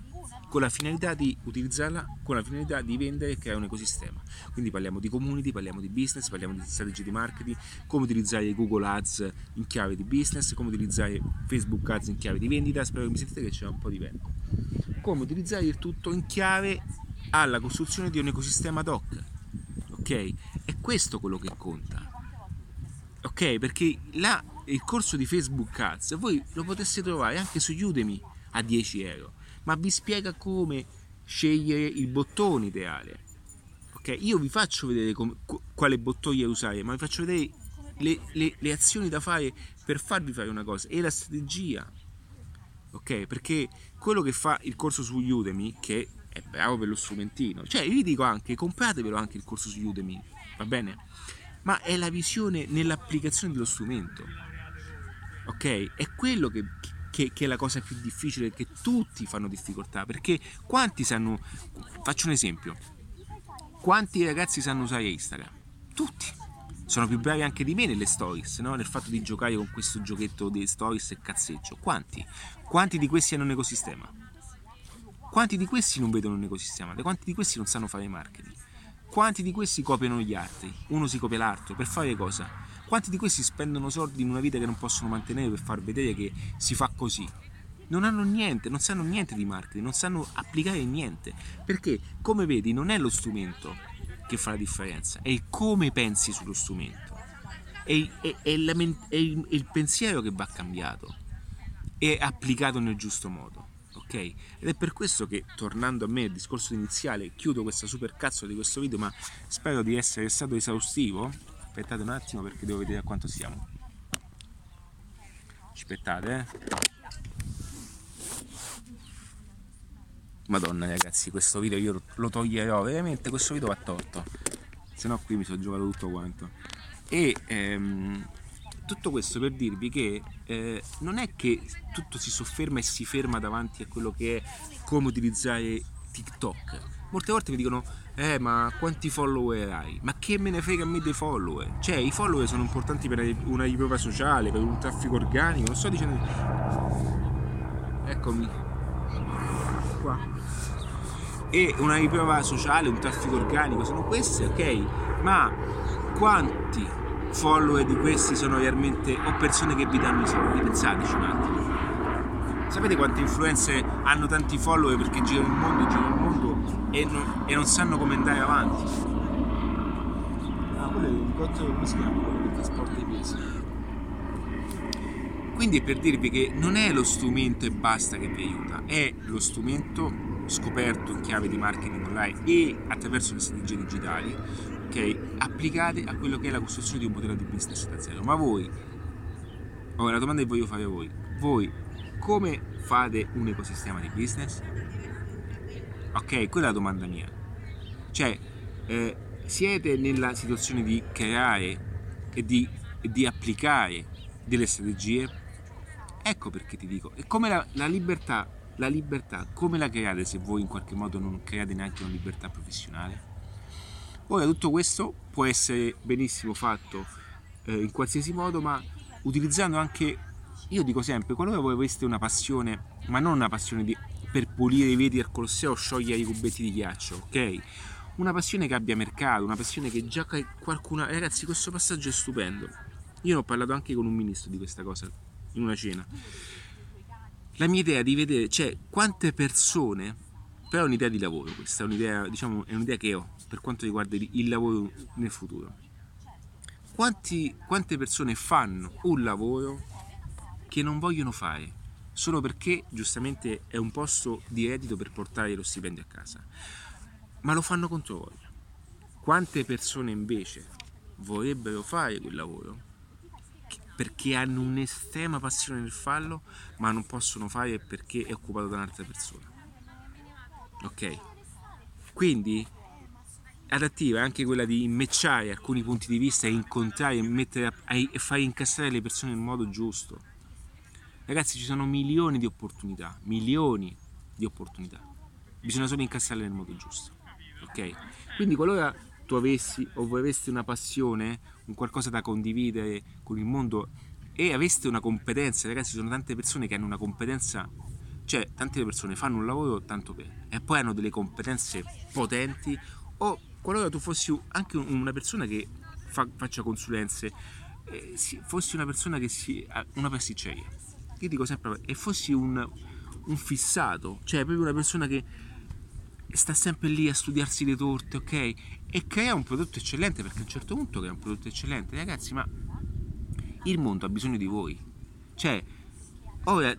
con la finalità di utilizzarla con la finalità di vendere e creare un ecosistema quindi parliamo di community, parliamo di business parliamo di strategie di marketing come utilizzare Google Ads in chiave di business come utilizzare Facebook Ads in chiave di vendita spero che mi sentite che c'è un po' di vento come utilizzare il tutto in chiave alla costruzione di un ecosistema ad hoc ok? è questo quello che conta ok? perché là il corso di Facebook Ads voi lo poteste trovare anche su Udemy a 10 euro, ma vi spiega come scegliere il bottone ideale. Ok, io vi faccio vedere come, quale bottone usare, ma vi faccio vedere le, le, le azioni da fare per farvi fare una cosa e la strategia. ok? Perché quello che fa il corso su Udemy, che è bravo per lo strumentino, cioè vi dico anche, compratevelo anche il corso su Udemy, va bene? Ma è la visione nell'applicazione dello strumento, ok? È quello che, che, che, è la cosa più difficile, che tutti fanno difficoltà, perché quanti sanno, faccio un esempio, quanti ragazzi sanno usare Instagram? Tutti sono più bravi anche di me nelle stories, no? nel fatto di giocare con questo giochetto di stories e cazzeggio. Quanti? Quanti di questi hanno un ecosistema? Quanti di questi non vedono un ecosistema? Quanti di questi non sanno fare marketing? Quanti di questi copiano gli altri? Uno si copia l'altro per fare cosa? Quanti di questi spendono soldi in una vita che non possono mantenere per far vedere che si fa così? Non hanno niente, non sanno niente di marketing, non sanno applicare niente. Perché, come vedi, non è lo strumento che fa la differenza, è il come pensi sullo strumento, è, è, è, la, è il, il, pensiero che va cambiato e applicato nel giusto modo. Ok? Ed è per questo che, tornando a me al discorso iniziale, chiudo questa super cazzo di questo video, ma spero di essere stato esaustivo. Aspettate un attimo perché devo vedere a quanto siamo. Aspettate, eh. Madonna ragazzi, questo video io lo toglierò, veramente questo video va tolto. Se no qui mi sono giocato tutto quanto. E ehm, tutto questo per dirvi che eh, non è che tutto si sofferma e si ferma davanti a quello che è come utilizzare TikTok. Molte volte mi dicono, eh ma quanti follower hai? Ma che me ne frega a me dei follower? Cioè i follower sono importanti per una riprova sociale, per un traffico organico, non sto dicendo... Eccomi, qua e una riprova sociale, un traffico organico, sono queste, ok? Ma quanti follower di questi sono realmente o persone che vi danno i soldi? Pensateci un attimo. Sapete quante influenze hanno tanti follower perché girano il mondo, girano il mondo e non, e non sanno come andare avanti? Ah, quello è il cotto come si chiama? Quello che trasporta i pesi. Quindi è per dirvi che non è lo strumento e basta che vi aiuta, è lo strumento scoperto in chiave di marketing online e attraverso le strategie digitali, ok, applicate a quello che è la costruzione di un modello di business da zero. Ma voi, ora la domanda che voglio fare a voi, voi come fate un ecosistema di business? Ok, quella è la domanda mia. Cioè, eh, siete nella situazione di creare e di, di applicare delle strategie Ecco perché ti dico, è come la, la, libertà, la libertà, come la create se voi in qualche modo non create neanche una libertà professionale? Ora tutto questo può essere benissimo fatto eh, in qualsiasi modo, ma utilizzando anche, io dico sempre, qualora voi aveste una passione, ma non una passione di, per pulire i vetri al Colosseo o sciogliere i cubetti di ghiaccio, ok? Una passione che abbia mercato, una passione che già qualcuno... Ragazzi, questo passaggio è stupendo. Io ne ho parlato anche con un ministro di questa cosa in una cena. La mia idea di vedere, cioè quante persone, però è un'idea di lavoro questa, è un'idea, diciamo, è un'idea che ho per quanto riguarda il lavoro nel futuro. Quanti, quante persone fanno un lavoro che non vogliono fare solo perché giustamente è un posto di reddito per portare lo stipendio a casa, ma lo fanno contro voglia. Quante persone invece vorrebbero fare quel lavoro perché hanno un'estrema passione nel fallo, ma non possono fare perché è occupato da un'altra persona. Ok? Quindi adattiva è anche quella di matchare alcuni punti di vista e incontrare e, mettere, e fare incastrare le persone nel modo giusto. Ragazzi, ci sono milioni di opportunità, milioni di opportunità. Bisogna solo incastrarle nel modo giusto. Ok? Quindi qualora tu avessi o voi aveste una passione, un qualcosa da condividere con il mondo e aveste una competenza, ragazzi, ci sono tante persone che hanno una competenza, cioè tante persone fanno un lavoro tanto bene e poi hanno delle competenze potenti o qualora tu fossi anche una persona che fa, faccia consulenze, eh, fossi una persona che si una pasticceria. Io dico sempre e fossi un, un fissato, cioè proprio una persona che sta sempre lì a studiarsi le torte, ok? E crea un prodotto eccellente perché a un certo punto crea un prodotto eccellente. Ragazzi, ma il mondo ha bisogno di voi. Cioè, ora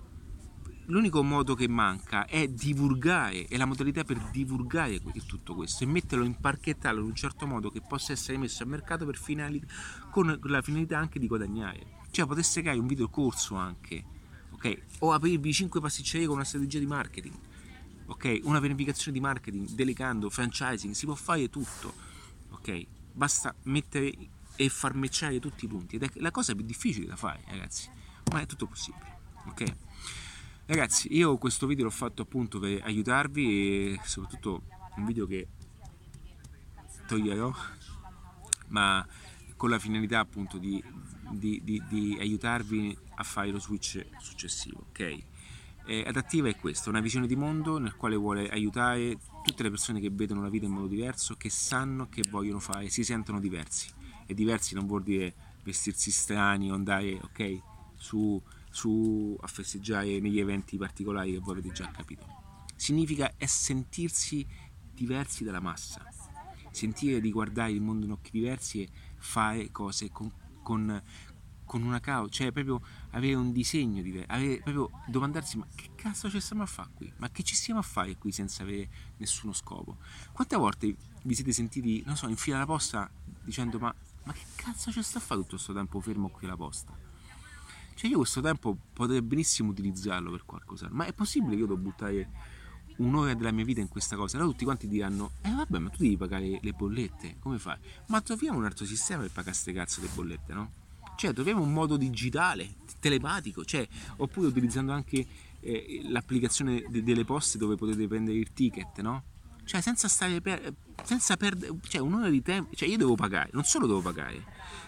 l'unico modo che manca è divulgare, è la modalità per divulgare tutto questo e metterlo, imparchettarlo in un certo modo che possa essere messo a mercato per finali, con la finalità anche di guadagnare. Cioè, potesse creare un video corso anche, O aprirvi 5 pasticcerie con una strategia di marketing, ok? Una pianificazione di marketing, delegando, franchising, si può fare tutto, ok? Basta mettere e far matchare tutti i punti ed è la cosa più difficile da fare, ragazzi, ma è tutto possibile, ok? Ragazzi, io questo video l'ho fatto appunto per aiutarvi e soprattutto un video che toglierò, ma con la finalità appunto di, di, di, di aiutarvi a fare lo switch successivo, ok? Adattiva è questo, una visione di mondo nel quale vuole aiutare tutte le persone che vedono la vita in modo diverso, che sanno che vogliono fare, si sentono diversi. E diversi non vuol dire vestirsi strani o andare, ok, su, su a festeggiare negli eventi particolari che voi avete già capito. Significa è sentirsi diversi dalla massa, sentire di guardare il mondo in occhi diversi e fare cose con, con, con una causa, cioè proprio avere un disegno diverso, avere, proprio domandarsi ma che cazzo ci stiamo a fare qui? Ma che ci stiamo a fare qui senza avere nessuno scopo? Quante volte vi siete sentiti, non so, in fila alla posta dicendo ma, ma che cazzo ci sta a fare tutto questo tempo fermo qui alla posta? Cioè io questo tempo potrei benissimo utilizzarlo per qualcosa, ma è possibile che io devo buttare un'ora della mia vita in questa cosa? Allora tutti quanti diranno, eh vabbè ma tu devi pagare le bollette, come fai? Ma troviamo un altro sistema per pagare queste cazzo le bollette, no? Cioè troviamo un modo digitale, telematico, cioè, oppure utilizzando anche eh, l'applicazione de- delle poste dove potete prendere il ticket, no? Cioè senza stare per, senza perdere, cioè un'ora di tempo, cioè io devo pagare, non solo devo pagare,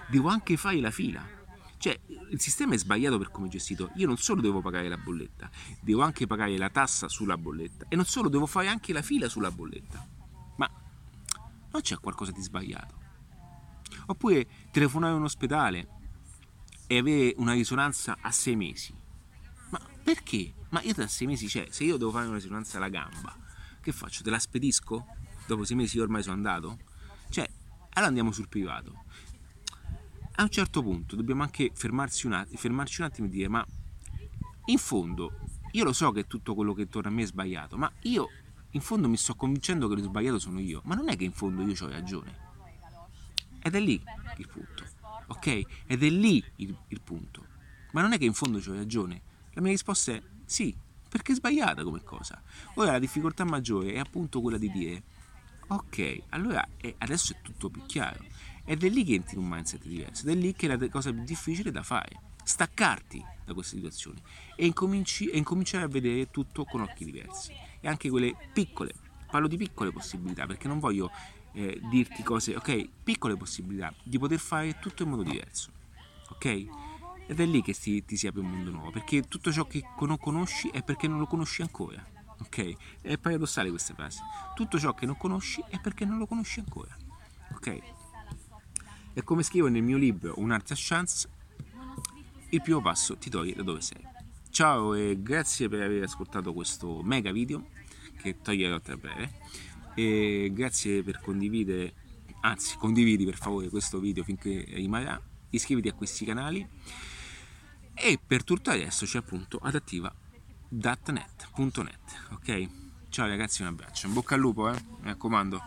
devo anche fare la fila cioè, il sistema è sbagliato per come è gestito. Io non solo devo pagare la bolletta, devo anche pagare la tassa sulla bolletta e non solo devo fare anche la fila sulla bolletta. Ma non c'è qualcosa di sbagliato. Oppure telefonare a un ospedale e avere una risonanza a sei mesi. Ma perché? Ma io tra sei mesi, cioè, se io devo fare una risonanza alla gamba, che faccio? Te la spedisco? Dopo sei mesi io ormai sono andato? Cioè, allora andiamo sul privato a un certo punto dobbiamo anche fermarci un, attimo, fermarci un attimo e dire ma in fondo io lo so che tutto quello che torna a me è sbagliato, ma io in fondo mi sto convincendo che lo sbagliato sono io, ma non è che in fondo io ho ragione. Ed è lì il punto, ok? Ed è lì il, il punto. Ma non è che in fondo ho ragione. La mia risposta è sì, perché è sbagliata come cosa. Ora la difficoltà maggiore è appunto quella di dire ok, allora eh, adesso è tutto più chiaro ed è lì che entri in un mindset diverso, ed è lì che è la cosa più difficile da fare, staccarti da queste situazioni e, incominci, e incominciare a vedere tutto con occhi diversi. E anche quelle piccole, parlo di piccole possibilità perché non voglio eh, dirti cose, ok, piccole possibilità di poter fare tutto in modo diverso, ok? Ed è lì che ti, ti si apre un mondo nuovo, perché tutto ciò che non conosci è perché non lo conosci ancora, ok? È paradossale questa frase. Tutto ciò che non conosci è perché non lo conosci ancora, ok? E come scrivo nel mio libro Un'arte a chance, il primo passo ti toglie da dove sei. Ciao e grazie per aver ascoltato questo mega video che toglierò tra breve e grazie per condividere, anzi condividi per favore questo video finché rimarrà, iscriviti a questi canali e per tutto adesso c'è appunto adattiva.net, ok? Ciao ragazzi, un abbraccio, in bocca al lupo, eh? mi raccomando.